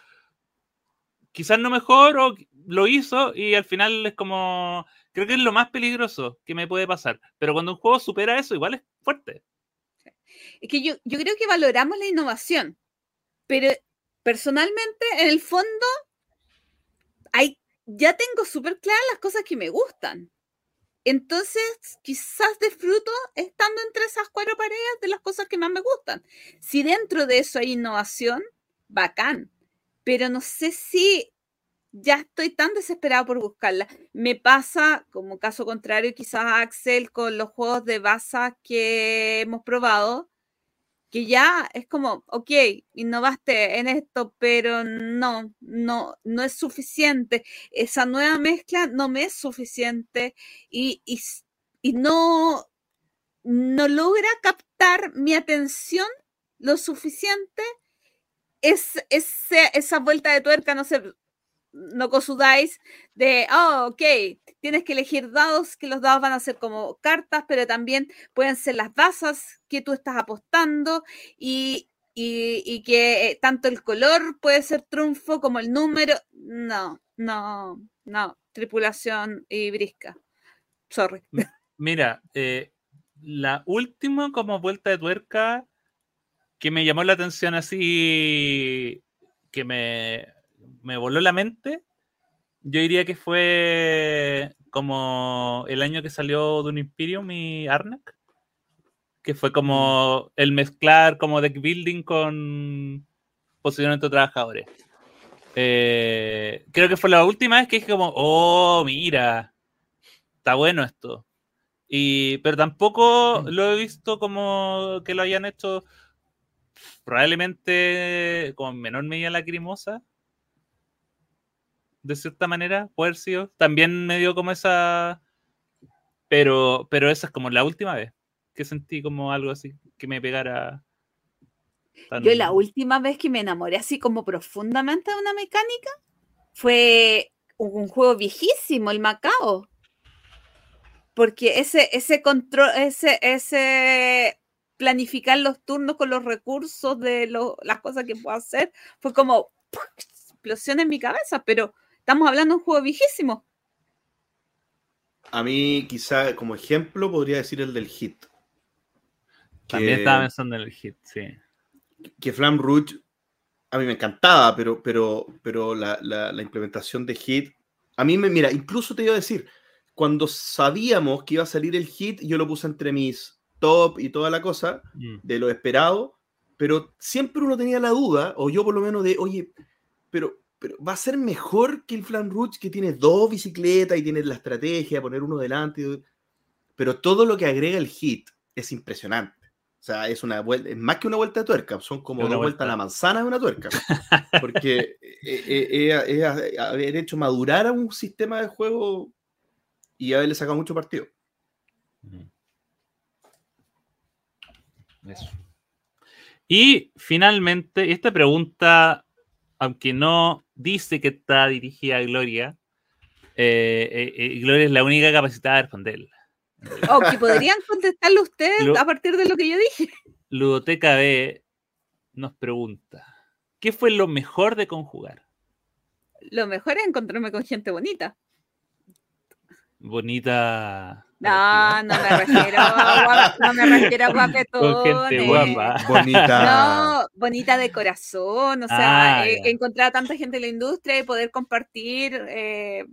quizás no mejor o lo hizo y al final es como, creo que es lo más peligroso que me puede pasar. Pero cuando un juego supera eso, igual es fuerte. Es que yo, yo creo que valoramos la innovación, pero personalmente, en el fondo, hay, ya tengo súper claras las cosas que me gustan. Entonces, quizás disfruto estando entre esas cuatro paredes de las cosas que más me gustan. Si dentro de eso hay innovación, bacán. Pero no sé si ya estoy tan desesperado por buscarla. Me pasa, como caso contrario, quizás Axel, con los juegos de baza que hemos probado, que ya es como, ok, innovaste en esto, pero no, no, no es suficiente. Esa nueva mezcla no me es suficiente y, no, no logra captar mi atención lo suficiente. Es, esa vuelta de tuerca, no sé, no cosudáis de, oh, ok, tienes que elegir dados, que los dados van a ser como cartas, pero también pueden ser las bazas que tú estás apostando y, que eh, tanto el color puede ser triunfo como el número. No, no, no, tripulación y brisca. Sorry. Mira, eh, la última como vuelta de tuerca que me llamó la atención así, que me me voló la mente, yo diría que fue como el año que salió de un Imperium y Arnak, que fue como mm. el mezclar como deck building con posicionamiento de trabajadores. Eh, creo que fue la última vez que dije como, oh, mira, está bueno esto. Y, pero tampoco mm. lo he visto como que lo hayan hecho probablemente con menor medida lacrimosa, de cierta manera, puede sido. También me dio como esa. Pero, pero esa es como la última vez que sentí como algo así, que me pegara. Yo la última vez que me enamoré así como profundamente de una mecánica fue un juego viejísimo, el Macao. Porque ese, ese control, ese, ese planificar los turnos con los recursos de las cosas que puedo hacer, fue como explosión en mi cabeza, pero Estamos hablando de un juego viejísimo. A mí, quizá como ejemplo, podría decir el del Hit. También estaba pensando en el Hit, sí. Que Flam Rouge a mí me encantaba, pero, pero, pero la, implementación de Hit. A mí me, mira, incluso te iba a decir, cuando sabíamos que iba a salir el Hit, yo lo puse entre mis top y toda la cosa, mm. de lo esperado, pero siempre uno tenía la duda, o yo por lo menos, de, oye, pero pero va a ser mejor que el Flan Rouge que tiene dos bicicletas y tiene la estrategia, poner uno delante. Pero todo lo que agrega el hit es impresionante. O sea, es una vuelta, es más que una vuelta de tuerca, son como una, vuelta. a la manzana de una tuerca. Porque es haber hecho madurar a un sistema de juego y haberle sacado mucho partido. Eso. Y finalmente, esta pregunta aunque no dice que está dirigida a Gloria, eh, eh, eh, Gloria es la única capacitada de responderla. O que podrían contestarle ustedes a partir de lo que yo dije. Ludoteca B nos pregunta: ¿Qué fue lo mejor de conjugar? Lo mejor es encontrarme con gente bonita. Bonita. No, no me refiero a no me refiero a guapetón. Con gente guapa. Bonita. No, bonita de corazón. O sea, ah, encontrar a tanta gente en la industria y poder compartir eh,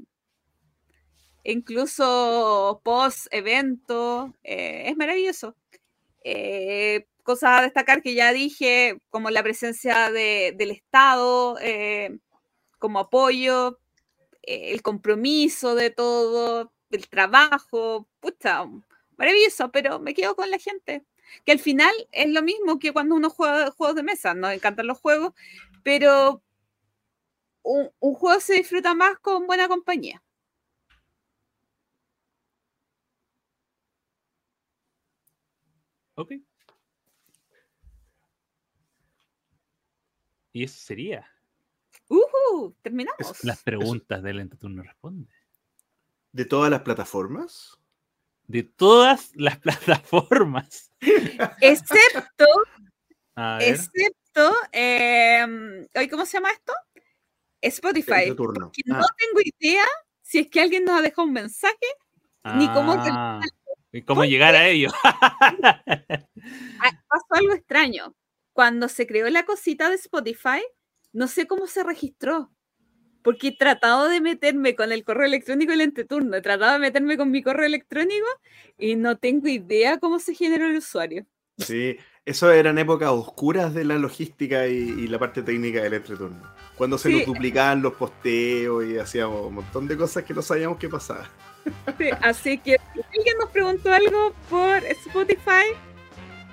incluso post evento. Eh, es maravilloso. Eh, cosas a destacar que ya dije, como la presencia del Estado como apoyo, el compromiso de todo, el trabajo, pucha, maravilloso, pero me quedo con la gente. Que al final es lo mismo que cuando uno juega juegos de mesa, nos encantan los juegos, pero un, juego se disfruta más con buena compañía. Ok. Y eso sería. Uh, terminamos. Las preguntas del entreturno responde. ¿De todas las plataformas? De todas las plataformas. Excepto, A ver. excepto, eh, ¿hoy ¿cómo se llama esto? Spotify. Que Ah. no tengo idea si es que alguien nos ha dejado un mensaje ni cómo Ah, y cómo llegar a ello. Ah, pasó algo extraño. Cuando se creó la cosita de Spotify, no sé cómo se registró. Porque he tratado de meterme con el correo electrónico del entreturno, he tratado de meterme con mi correo electrónico y no tengo idea cómo se generó el usuario. Sí, eso eran épocas oscuras de la logística y, y la parte técnica del entreturno. Cuando se Sí. nos duplicaban los posteos y hacíamos un montón de cosas que no sabíamos qué pasaba. Sí, así que si alguien nos preguntó algo por Spotify,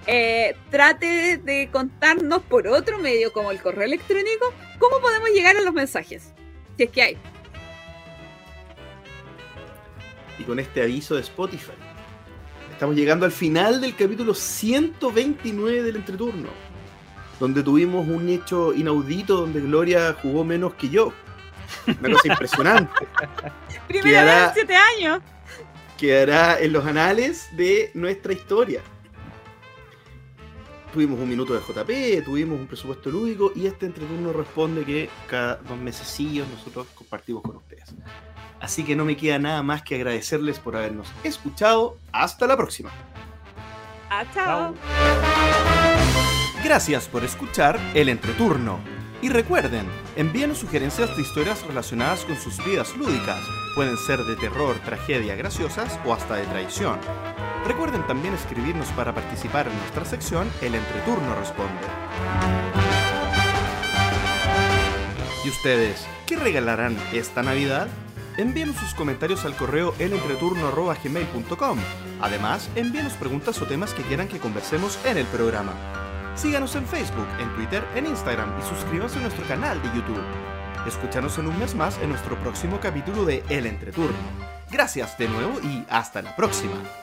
eh, trate de contarnos por otro medio como el correo electrónico cómo podemos llegar a los mensajes. Si es que hay. Y con este aviso de Spotify, estamos llegando al final del capítulo 129 del entreturno, donde tuvimos un hecho inaudito donde Gloria jugó menos que yo. Una cosa impresionante. Primera Quedará- vez en siete años. Quedará en los anales de nuestra historia. Tuvimos un minuto de JP, tuvimos un presupuesto lúdico y este entreturno responde que cada dos mesecillos nosotros compartimos con ustedes. Así que no me queda nada más que agradecerles por habernos escuchado. Hasta la próxima. Ah, chao. Gracias por escuchar El Entreturno. Y recuerden, envíenos sugerencias de historias relacionadas con sus vidas lúdicas. Pueden ser de terror, tragedia, graciosas o hasta de traición. Recuerden también escribirnos para participar en nuestra sección El Entreturno Responde. ¿Y ustedes qué regalarán esta Navidad? Envíenos sus comentarios al correo elentreturno.gmail.com. Además, envíenos preguntas o temas que quieran que conversemos en el programa. Síganos en Facebook, en Twitter, en Instagram y suscríbanse a nuestro canal de YouTube. Escúchanos en un mes más en nuestro próximo capítulo de El Entreturno. Gracias de nuevo y hasta la próxima.